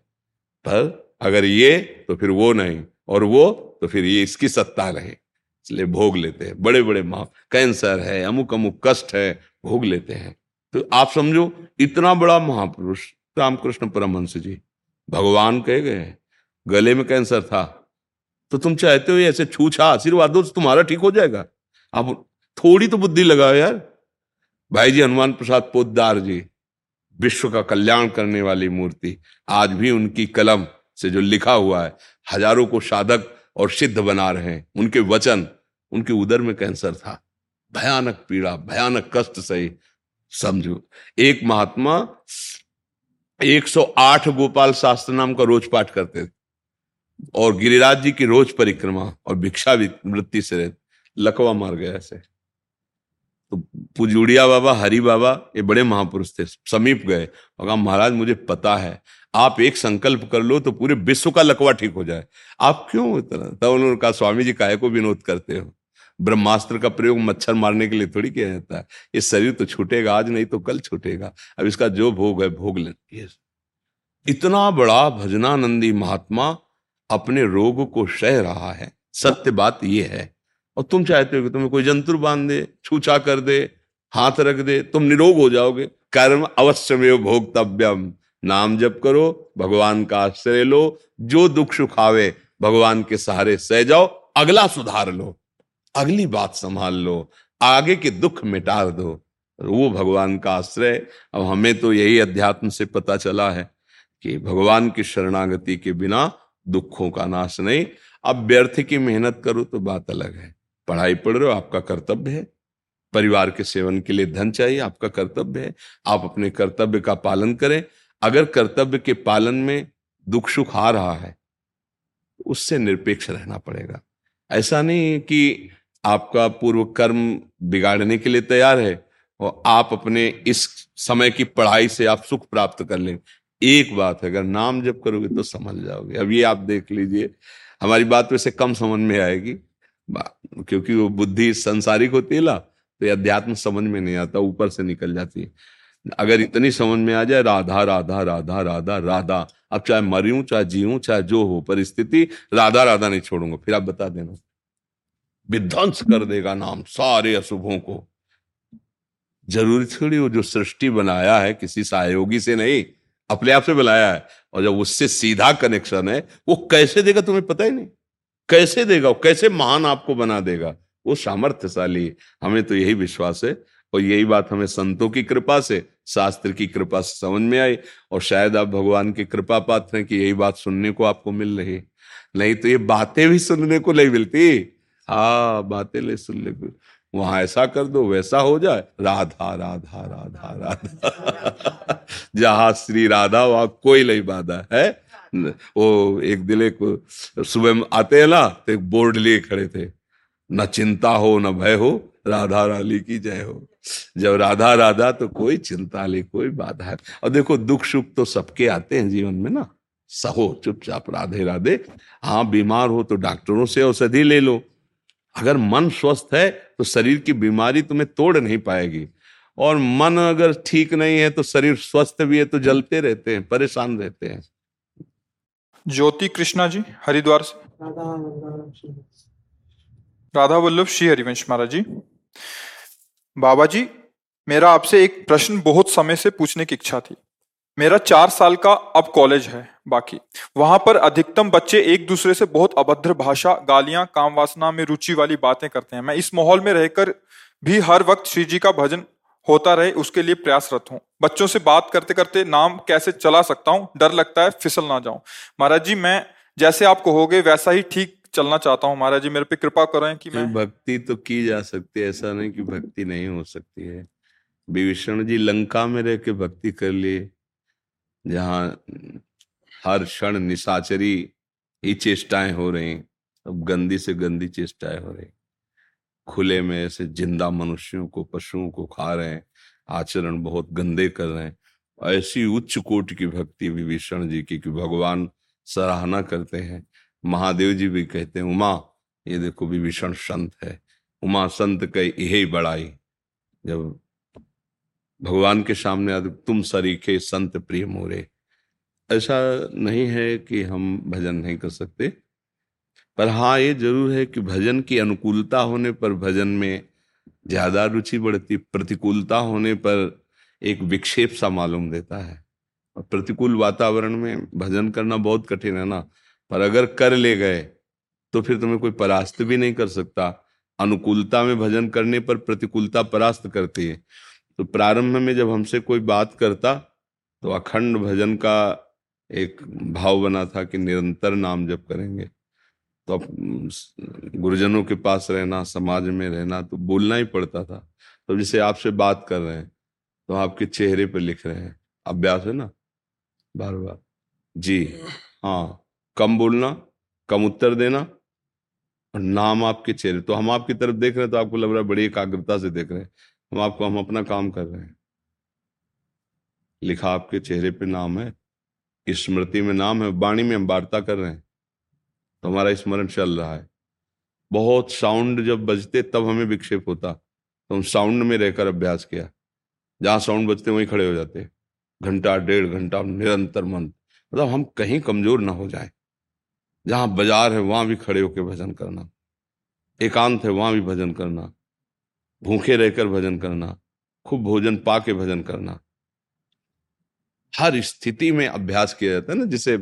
पर अगर ये तो फिर वो नहीं। और वो तो फिर ये इसकी सत्ता रहे इसलिए भोग लेते हैं। बड़े बड़े माँ, कैंसर है अमुक अमुक कष्ट है, भोग लेते हैं। तो आप समझो, इतना बड़ा महापुरुष रामकृष्ण परमहंस जी, भगवान कहे गए गले में कैंसर था तो तुम चाहते हो ऐसे छूछा आशीर्वाद दो तो तुम्हारा ठीक हो जाएगा। आप थोड़ी तो बुद्धि लगाओ यार। भाई जी, हनुमान प्रसाद पोदार जी, विश्व का कल्याण करने वाली मूर्ति, आज भी उनकी कलम से जो लिखा हुआ है, हज़ारों को साधक और सिद्ध बना रहे हैं, उनके वचन, उनके उदर में कैंसर था। भयानक पीड़ा, भयानक कष्ट सही, समझो, एक महात्मा 108 गोपाल शास्त्र नाम का रोज पाठ करते थे। और गिरिराज जी की रोज परिक्रमा और भिक्षा वृत्ति से लकवा मार गया ऐसे। तो पुजुड़िया बाबा, हरि बाबा, ये बड़े महापुरुष थे, समीप गए। और कहा महाराज, मुझे पता है, आप एक संकल्प कर लो तो पूरे विश्व का लकवा ठीक हो जाए। आप क्यों इतना? तब उन्होंने कहा, स्वामी जी, काय को विनोद करते हो? ब्रह्मास्त्र का प्रयोग मच्छर मारने के लिए थोड़ी किया जाता है। ये शरीर तो छूटेगा, आज नहीं तो कल छूटेगा। अब इसका जो भोग है, भोग ले। इतना बड़ा भजनानंदी महात्मा अपने रोग को सह रहा है। सत्य बात यह है। और तुम चाहते हो कि तुम्हें कोई जंतु बाँध दे, छूछा कर दे, हाथ रख दे, तुम निरोग हो जाओगे। कर्म अवश्य में भोगतव्यम नाम जप करो, भगवान का आश्रय लो। जो दुख सुखावे, भगवान के सहारे सह जाओ, अगला सुधार लो। अगली बात संभाल लो, आगे के दुख मिटा दो। वो भगवान का आश्रय। अब हमें तो यही अध्यात्म से पता चला है कि भगवान की शरणागति के बिना दुखों का नाश नहीं। अब व्यर्थ की मेहनत करो तो बात अलग है। पढ़ाई पढ़ रहे हो, आपका कर्तव्य है। परिवार के सेवन के लिए धन चाहिए, आपका कर्तव्य है। आप अपने कर्तव्य का पालन करें। अगर कर्तव्य के पालन में दुख सुख आ रहा है उससे निरपेक्ष रहना पड़ेगा। ऐसा नहीं कि आपका पूर्व कर्म बिगाड़ने के लिए तैयार है और आप अपने इस समय की पढ़ाई से आप सुख प्राप्त कर लें। एक बात है, अगर नाम जब करोगे तो समझ जाओगे। अब ये आप देख लीजिए, हमारी बात वैसे कम समझ में आएगी क्योंकि वो बुद्धि संसारिक होती है ना तो ये अध्यात्म समझ में नहीं आता, ऊपर से निकल जाती है। अगर इतनी समझ में आ जाए, राधा राधा राधा राधा राधा, अब चाहे मरियूं चाहे जीऊं, चाहे जो हो, परिस्थिति, राधा राधा नहीं छोड़ूँगा, फिर आप बता देना। विध्वंस कर देगा नाम सारे अशुभों को। ज़रूरी थोड़ी वो जो सृष्टि बनाया है, किसी सहयोगी से नहीं, अपने आप से बनाया है, और जब उससे सीधा कनेक्शन है, वो कैसे देगा तुम्हें पता ही नहीं। कैसे देगा कैसे महान आपको बना देगा। वो सामर्थ्यशाली, हमें तो यही विश्वास है, और यही बात हमें संतों की कृपा से, शास्त्र की कृपा से समझ में आई, और शायद आप भगवान की कृपा पात्र हैं कि यही बात सुनने को आपको मिल रही। नहीं तो ये बातें भी सुनने को नहीं मिलती। हाँ बातें ले, सुन ले वहाँ ऐसा कर दो, वैसा हो जाए। राधा राधा राधा राधा। जहाँ श्री राधा, वहाँ कोई नहीं बाधा, है? वो एक दिन एक सुबह आते हैं ना तो एक बोर्ड लिए खड़े थे। न चिंता हो, न भय हो, राधा राली की जय हो। जब राधा राधा तो कोई चिंता ले कोई बाधा है और देखो, दुख, सुख तो सबके आते हैं जीवन में ना। सहो, चुपचाप, राधे राधे। हाँ बीमार हो तो डॉक्टरों से औषधि ले लो। अगर मन स्वस्थ है तो शरीर की बीमारी तुम्हें तोड़ नहीं पाएगी। और मन अगर ठीक नहीं है तो शरीर स्वस्थ भी है तो जलते रहते हैं, परेशान रहते हैं। ज्योति कृष्णा जी, हरिद्वार से। राधा वल्लभ, श्री हरिवंश महाराज जी। बाबा जी, मेरा आपसे एक प्रश्न बहुत समय से पूछने की इच्छा थी। मेरा चार साल का अब कॉलेज है। बाकी। वहाँ पर अधिकतम बच्चे एक दूसरे से बहुत अभद्र भाषा गालियाँ काम वासना में रुचि वाली बातें करते हैं। मैं इस माहौल में रहकर भी हर वक्त श्री जी का भजन होता रहे उसके लिए प्रयासरत हूँ। बच्चों से बात करते करते नाम कैसे चला सकता हूँ? डर लगता है फिसल ना जाऊँ। महाराज जी मैं जैसे आप कहोगे वैसा ही ठीक चलना चाहता हूँ। महाराज जी मेरे पे कृपा करें कि मैं भक्ति तो की जा सकती है ऐसा नहीं कि भक्ति नहीं हो सकती है। विभीषण जी लंका में रह के भक्ति कर लिए जहाँ हर क्षण निशाचरी ही चेष्टाएँ हो रही, अब गंदी से गंदी चेष्टाएँ हो रही। खुले में ऐसे ज़िंदा मनुष्यों को, पशुओं को खा रहे हैं, आचरण बहुत गंदे कर रहे हैं। ऐसी उच्च कोटि की भक्ति विभीषण जी की कि भगवान सराहना करते हैं। महादेव जी भी कहते हैं, उमा, ये देखो विभीषण संत है। उमा संत कई यही बड़ाई। जब भगवान के सामने तुम सरीखे संत प्रिय मोरे। ऐसा नहीं है कि हम भजन नहीं कर सकते, पर हाँ ये ज़रूर है कि भजन की अनुकूलता होने पर भजन में ज़्यादा रुचि बढ़ती, प्रतिकूलता होने पर एक विक्षेप सा मालूम देता है। और प्रतिकूल वातावरण में भजन करना बहुत कठिन है ना, पर अगर कर ले गए तो फिर तुम्हें कोई परास्त भी नहीं कर सकता। अनुकूलता में भजन करने पर प्रतिकूलता परास्त करती है। तो प्रारंभ में जब हमसे कोई बात करता तो अखंड भजन का एक भाव बना था कि निरंतर नाम जप करेंगे। तो अब गुरुजनों के पास रहना, समाज में रहना तो बोलना ही पड़ता था। तो जैसे आपसे बात कर रहे हैं तो आपके चेहरे पर लिख रहे हैं। अभ्यास है ना? बार बार। जी। हाँ कम बोलना, कम उत्तर देना और नाम आपके चेहरे तो हम आपकी तरफ़ देख रहे हैं तो आपको लग रहा है बड़ी एकाग्रता से देख रहे हैं। हम आपको, हम अपना काम कर रहे हैं। लिखा आपके चेहरे पे नाम है। स्मृति में नाम है, वाणी में हम वार्ता कर रहे हैं। तो हमारा स्मरण चल रहा है। बहुत साउंड जब बजते तब हमें विक्षेप होता। तो हम साउंड में रहकर अभ्यास किया। जहाँ साउंड बजते वहीं खड़े हो जाते। घंटा, डेढ़ घंटा, निरंतर मन मतलब हम कहीं कमज़ोर ना हो जाए। जहाँ बाज़ार है, वहाँ भी खड़े होकर भजन करना। एकांत है, वहाँ भी भजन करना। भूखे रहकर भजन करना। खूब भोजन पा के भजन करना। हर स्थिति में अभ्यास किया जाता है ना, जिसे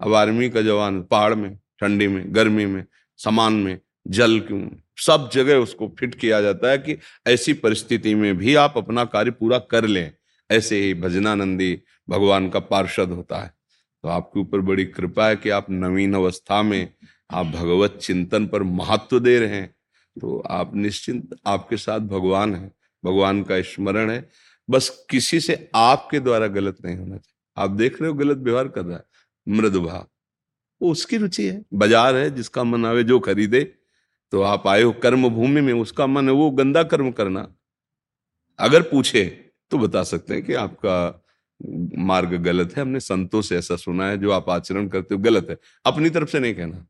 अब आर्मी का जवान पहाड़ में, ठंडी में, गर्मी में, समान में, जल क्यों, सब जगह उसको फिट किया जाता है कि ऐसी परिस्थिति में भी आप अपना कार्य पूरा कर लें। ऐसे ही भजनानंदी भगवान का पार्षद होता है। तो आपके ऊपर बड़ी कृपा है कि आप नवीन अवस्था में आप भगवत चिंतन पर महत्व दे रहे हैं। तो आप निश्चिंत आपके साथ भगवान है। भगवान का स्मरण है। बस किसी से आपके द्वारा गलत नहीं होना चाहिए। आप देख रहे हो गलत व्यवहार कर रहा है। मृदु भाव वो उसकी रुचि है। बाज़ार है, जिसका मन आवे जो खरीदे तो आप आए हो कर्म भूमि में, उसका मन है वो गंदा कर्म करना। अगर पूछे तो बता सकते हैं कि आपका मार्ग गलत है। हमने संतों से ऐसा सुना है, जो आप आचरण करते हो, गलत है। अपनी तरफ़ से नहीं कहना।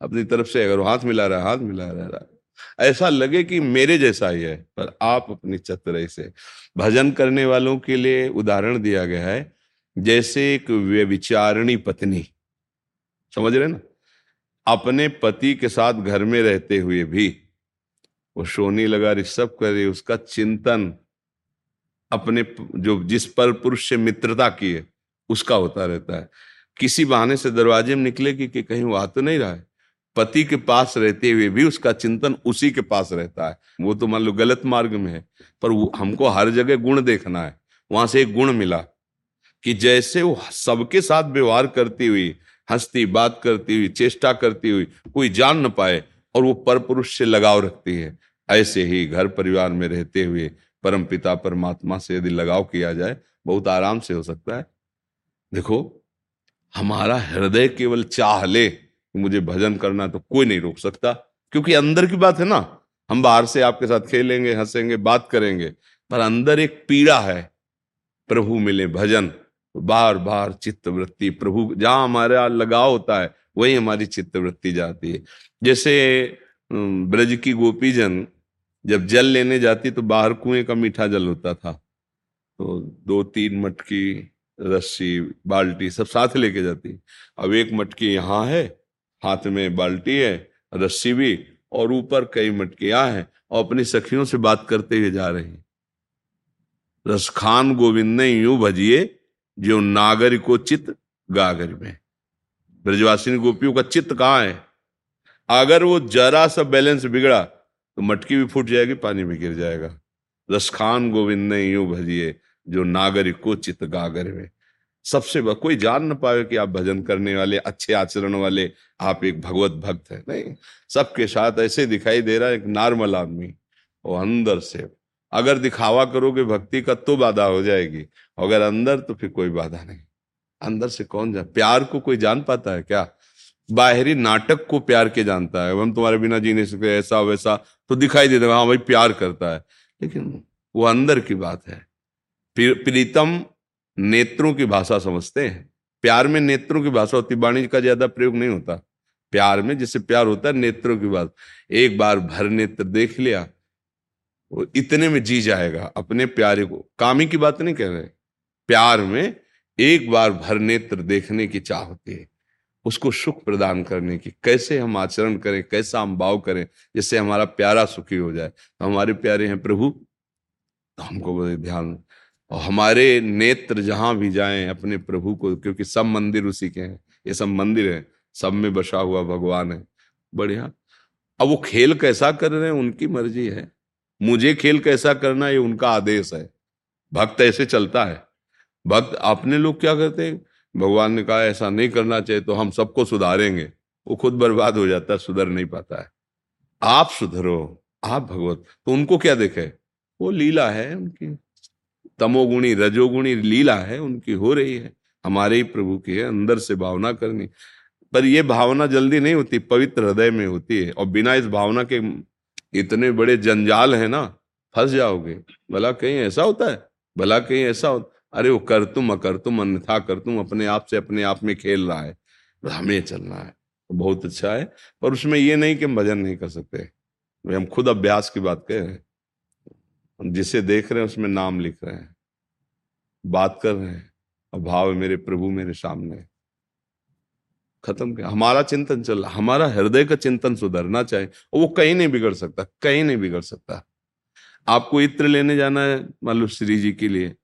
अपनी तरफ़ से अगर हाथ मिला रहा है, हाथ मिला रहा है। ऐसा लगे कि मेरे जैसा ही है, पर आप अपनी चतुराई से। भजन करने वालों के लिए उदाहरण दिया गया है, जैसे एक व्यविचारणी पत्नी। समझ रहे ना? अपने पति के साथ घर में रहते हुए भी वो सोनी लगा रही, सब करे उसका चिंतन अपने जो जिस पर पुरुष से मित्रता की है, उसका होता रहता है। किसी बहाने से दरवाजे में निकलेगी कि कहीं वो आ तो नहीं रहा है। पति के पास रहते हुए भी उसका चिंतन उसी के पास रहता है। वो तो मान लो गलत मार्ग में है, पर हमको हर जगह गुण देखना है। वहाँ से एक गुण मिला कि जैसे वो सबके साथ व्यवहार करती हुई, हंसती, बात करती हुई, चेष्टा करती हुई कोई जान न पाए और वो पर पुरुष से लगाव रखती है। ऐसे ही घर परिवार में रहते हुए परम पिता परमात्मा से यदि लगाव किया जाए, बहुत आराम से हो सकता है। देखो, हमारा हृदय केवल चाह ले मुझे भजन करना तो कोई नहीं रोक सकता। क्योंकि अंदर की बात है ना, हम बाहर से आपके साथ खेलेंगे, हंसेंगे, बात करेंगे, पर अंदर एक पीड़ा है, प्रभु मिले भजन बार बार चित्तवृत्ति, प्रभु जहाँ हमारा लगाव होता है, वही हमारी चित्तवृत्ति जाती है। जैसे ब्रज की गोपीजन जब जल लेने जाती तो बाहर कुएँ का मीठा जल होता था। तो दो तीन मटकी, रस्सी, बाल्टी सब साथ लेके जाती। अब एक मटकी यहाँ है हाथ में बाल्टी है, रस्सी भी, और ऊपर कई मटकियाँ हैं, और अपनी सखियों से बात करते हुए जा रही रसखान गोविंद ने यूँ भजिए, जो नागर को चित्त गागर में। ब्रजवासिनी गोपियों का चित्त कहाँ है? अगर वो जरा सा बैलेंस बिगड़ा तो मटकी भी फूट जाएगी, पानी भी गिर जाएगा। रसखान गोविंद ने यूँ भजिए, जो नागरिक को चित्त गागर में। सबसे कोई जान न पाए कि आप भजन करने वाले, अच्छे आचरण वाले, आप एक भगवत भक्त है। नहीं, सबके साथ ऐसे दिखाई दे रहा है, एक नॉर्मल आदमी और अंदर से। अगर दिखावा करोगे भक्ति का तो बाधा हो जाएगी, अगर अंदर तो फिर कोई बाधा नहीं। अंदर से कौन जान प्यार को कोई जान पाता है क्या? बाहरी नाटक को प्यार के जानता है। हम तुम्हारे बिना जी नहीं सकते ऐसा वैसा तो दिखाई देता हाँ भाई प्यार करता है। लेकिन वो अंदर की बात है। प्रीतम नेत्रों की भाषा समझते हैं। प्यार में नेत्रों की भाषा होती वाणी का ज़्यादा प्रयोग नहीं होता। प्यार में जिससे प्यार होता है, नेत्रों की बात। एक बार भर नेत्र देख लिया, वो इतने में जी जाएगा, अपने प्यारे को। कामी की बात नहीं कह रहे प्यार में एक बार भर नेत्र देखने की चाह होती है। उसको सुख प्रदान करने की, कैसे हम आचरण करें, कैसा हम भाव करें, जिससे हमारा प्यारा सुखी हो जाए। तो हमारे प्यारे हैं प्रभु तो हमको ध्यान और हमारे नेत्र जहाँ भी जाएँ, अपने प्रभु को, क्योंकि सब मंदिर उसी के हैं। ये सब मंदिर है, सब में बसा हुआ भगवान है। बढ़िया। अब वो खेल कैसा कर रहे हैं, उनकी मर्ज़ी है। मुझे खेल कैसा करना, ये उनका आदेश है। भक्त ऐसे चलता है। भक्त अपने लोग क्या करते हैं? भगवान ने कहा, ऐसा नहीं करना चाहिए तो हम सबको सुधारेंगे। वो खुद बर्बाद हो जाता है, सुधर नहीं पाता है। आप सुधरो, आप भगवत। तो उनको क्या देखे? वो लीला है उनकी। तमोगुणी, रजोगुणी लीला है, उनकी हो रही है। हमारे ही प्रभु की है, अंदर से भावना करनी। पर ये भावना जल्दी नहीं होती, पवित्र हृदय में होती है। और बिना इस भावना के इतने बड़े जंजाल है ना, फंस जाओगे। भला कहीं ऐसा होता है? भला कहीं ऐसा होता अरे वो कर तुम, अकर तुम, अन्यथा कर तुम, अपने आप से अपने आप में खेल रहा है। हमें चलना है। तो बहुत अच्छा है। पर उसमें ये नहीं कि हम भजन नहीं कर सकते। हम खुद अभ्यास की बात कह जिसे देख रहे हैं, उसमें नाम लिख रहे हैं। बात कर रहे हैं, और भाव मेरे प्रभु मेरे सामने। खत्म किया? हमारा चिंतन चल हमारा हृदय का चिंतन सुधरना चाहिए, और वो कहीं नहीं बिगड़ सकता, कहीं नहीं बिगड़ सकता। आपको इत्र लेने जाना है, मान लो श्री जी के लिए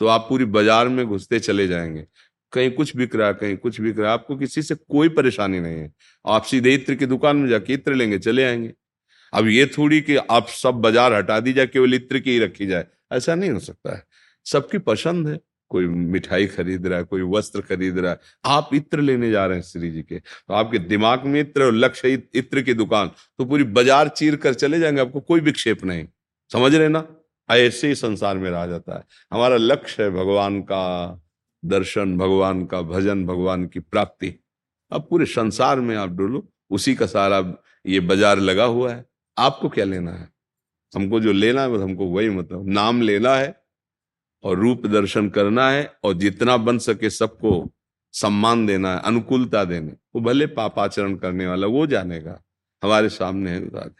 तो आप पूरी बाज़ार में घुसते चले जाएँगे। कहीं कुछ बिक रहा है कहीं कुछ बिक रहा है आपको किसी से कोई परेशानी नहीं है। आप सीधे इत्र की दुकान में जाके इत्र लेंगे, चले आएँगे। अब ये थोड़ी कि आप सब बाज़ार हटा दी जाए केवल इत्र की ही रखी जाए। ऐसा नहीं हो सकता है। सबकी पसंद है, कोई मिठाई खरीद रहा है, कोई वस्त्र खरीद रहा है। आप इत्र लेने जा रहे हैं श्री जी के। तो आपके दिमाग में इत्र और लक्ष्य इत्र की दुकान तो पूरी बाज़ार चीर कर चले जाएँगे, आपको कोई विक्षेप नहीं। समझ रहे ना? ऐसे ही संसार में रहा जाता है। हमारा लक्ष्य है भगवान का दर्शन, भगवान का भजन, भगवान की प्राप्ति। अब पूरे संसार में आप डोलो, उसी का सारा ये बाज़ार लगा हुआ है। आपको क्या लेना है? हमको जो लेना है हमको वही मतलब। नाम लेना है और रूप दर्शन करना है और जितना बन सके सबको सम्मान देना है, अनुकूलता देने। वो भले पापाचरण करने वाला, वो जानेगा। हमारे सामने है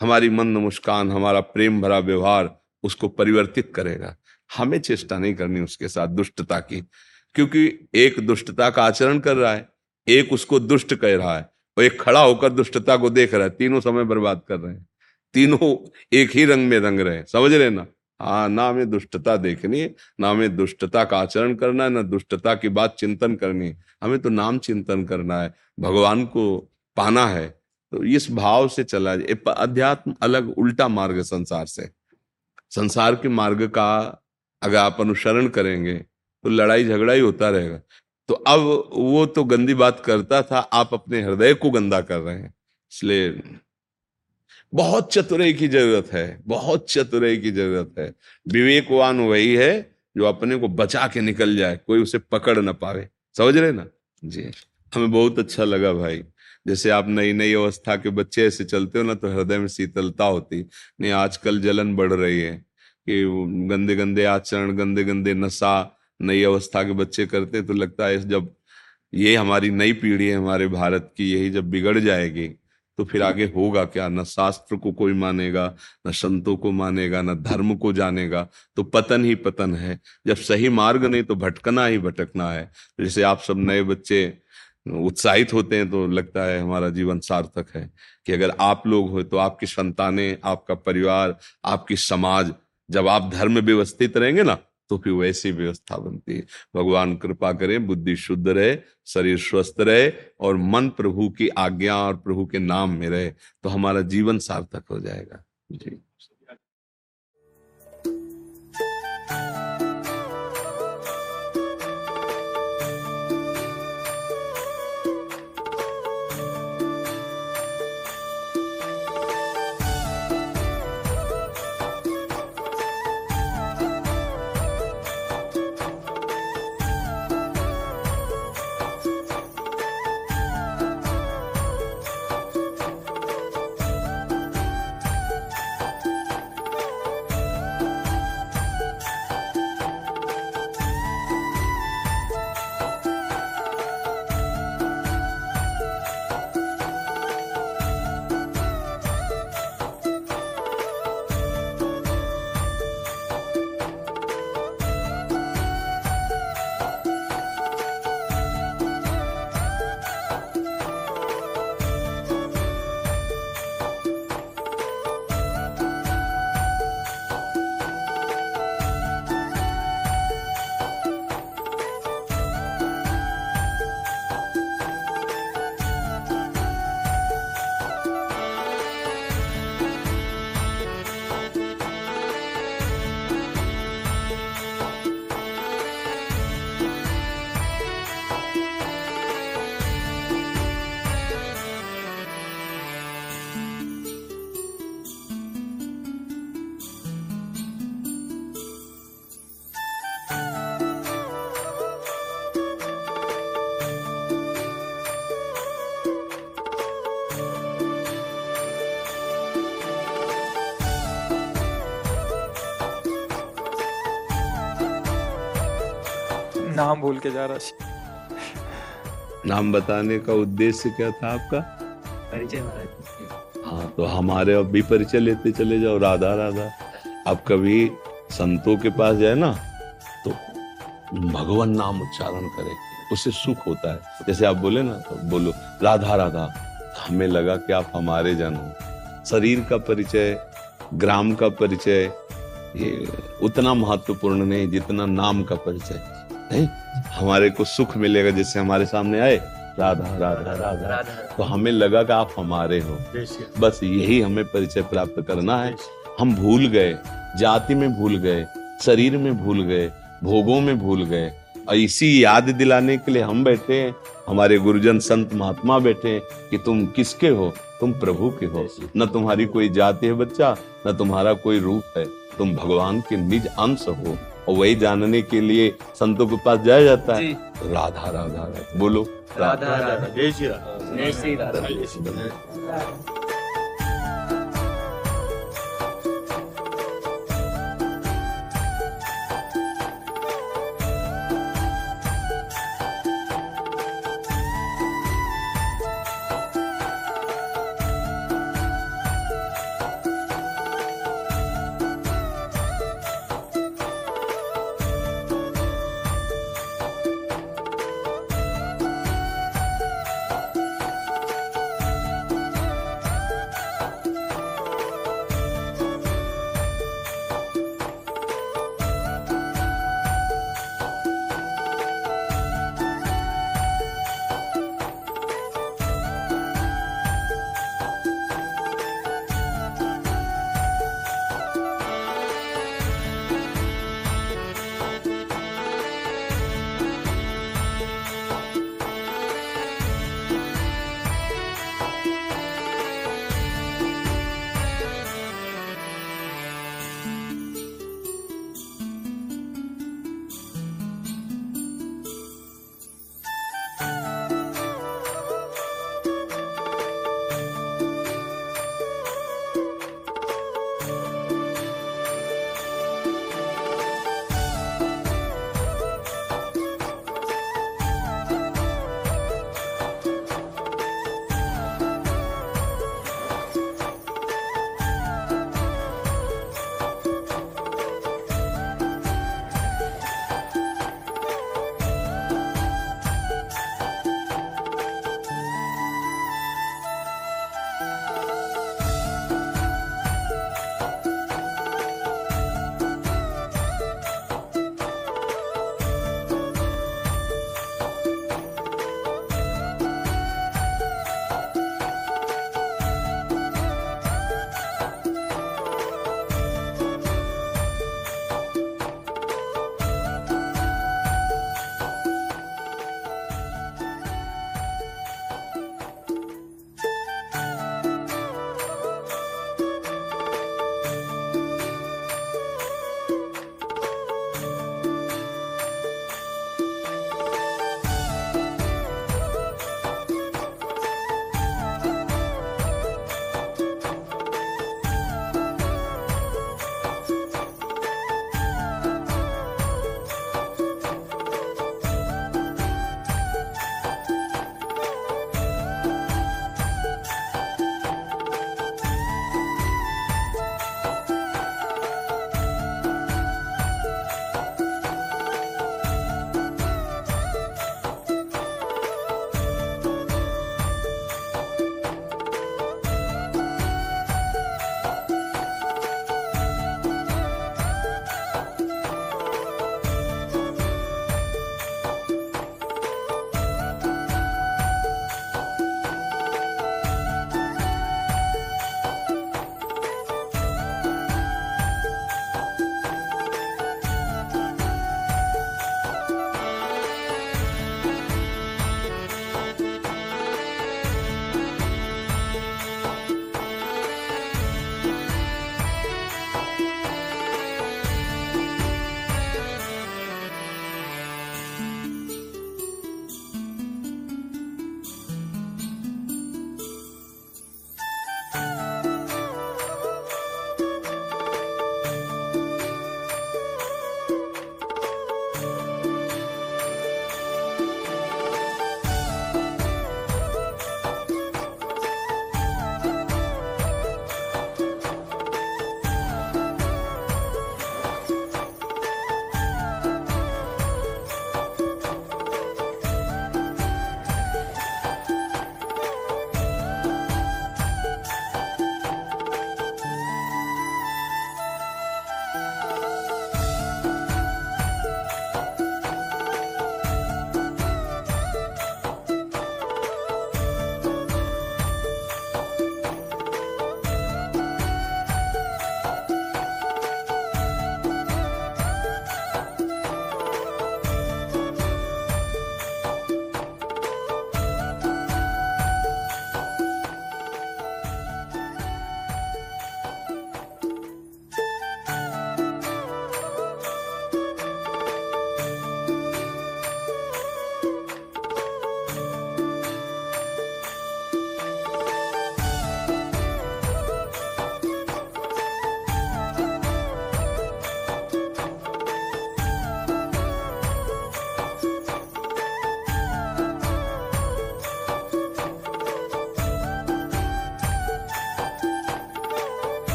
हमारी मंद मुस्कान, हमारा प्रेम भरा व्यवहार उसको परिवर्तित करेगा। हमें चेष्टा नहीं करनी उसके साथ दुष्टता की, क्योंकि एक दुष्टता का आचरण कर रहा है, एक उसको दुष्ट कह रहा है। और एक खड़ा होकर दुष्टता को देख रहा है, तीनों समय बर्बाद कर रहे हैं। तीनों एक ही रंग में रंग रहे हैं। समझ रहे ना? हाँ ना हमें दुष्टता देखनी है, ना हमें दुष्टता का आचरण करना है, ना दुष्टता की बात चिंतन करनी है। हमें तो नाम चिंतन करना है, भगवान को पाना है। तो इस भाव से चला जाए। अध्यात्म अलग उल्टा मार्ग संसार से। संसार के मार्ग का अगर आप अनुसरण करेंगे तो लड़ाई झगड़ा ही होता रहेगा। तो अब वो तो गंदी बात करता था, आप अपने हृदय को गंदा कर रहे हैं। इसलिए बहुत चतुराई की ज़रूरत है, बहुत चतुराई की ज़रूरत है। विवेकवान वही है जो अपने को बचा के निकल जाए, कोई उसे पकड़ ना पावे। समझ रहे ना? जी। हमें बहुत अच्छा लगा भाई। जैसे आप नई नई अवस्था के बच्चे ऐसे चलते हो ना तो हृदय में शीतलता होती। नहीं, आजकल जलन बढ़ रही है कि गंदे गंदे आचरण गंदे गंदे नशा नई अवस्था के बच्चे करते तो लगता है जब ये हमारी नई पीढ़ी है हमारे भारत की यही जब बिगड़ जाएगी तो फिर आगे होगा क्या? न शास्त्र को कोई मानेगा न संतों को मानेगा न धर्म को जानेगा तो पतन ही पतन है। जब सही मार्ग नहीं तो भटकना ही भटकना है। जैसे आप सब नए बच्चे उत्साहित होते हैं तो लगता है हमारा जीवन सार्थक है कि अगर आप लोग हो तो आपकी संतानें आपका परिवार आपकी समाज जब आप धर्म व्यवस्थित रहेंगे ना तो फिर वैसी व्यवस्था बनती है। भगवान कृपा करें, बुद्धि शुद्ध रहे, शरीर स्वस्थ रहे और मन प्रभु की आज्ञा और प्रभु के नाम में रहे तो हमारा जीवन सार्थक हो जाएगा। जी। नाम भूल के जा रहा नाम बताने का उद्देश्य क्या था आपका? परिचय हाँ तो हमारे अब भी परिचय लेते चले जाओ राधा राधा। अब कभी संतों के पास जाए ना तो भगवान नाम उच्चारण करे उससे सुख होता है। जैसे आप बोले ना तो बोलो राधा राधा हमें लगा कि आप हमारे जन हो। शरीर का परिचय ग्राम का परिचय ये उतना महत्वपूर्ण नहीं जितना नाम का परिचय। नहीं हमारे को सुख मिलेगा जैसे हमारे सामने आए। राधा राधा राधा। तो हमें लगा कि आप हमारे हो। बस यही हमें परिचय प्राप्त करना है। हम भूल गए। जाति में भूल गए। शरीर में भूल गए। भोगों में भूल गए। और इसी याद दिलाने के लिए हम बैठे हैं। हमारे गुरुजन संत महात्मा बैठे हैं कि तुम किसके हो? तुम प्रभु के हो। न तुम्हारी कोई जाति है बच्चा न तुम्हारा कोई रूप है। तुम भगवान के निज अंश हो। और वही जानने के लिए संतों के पास जाया जाता है। राधा राधा राधा। बोलो। राधा राधा। जय श्री राधा। जय श्री राधा।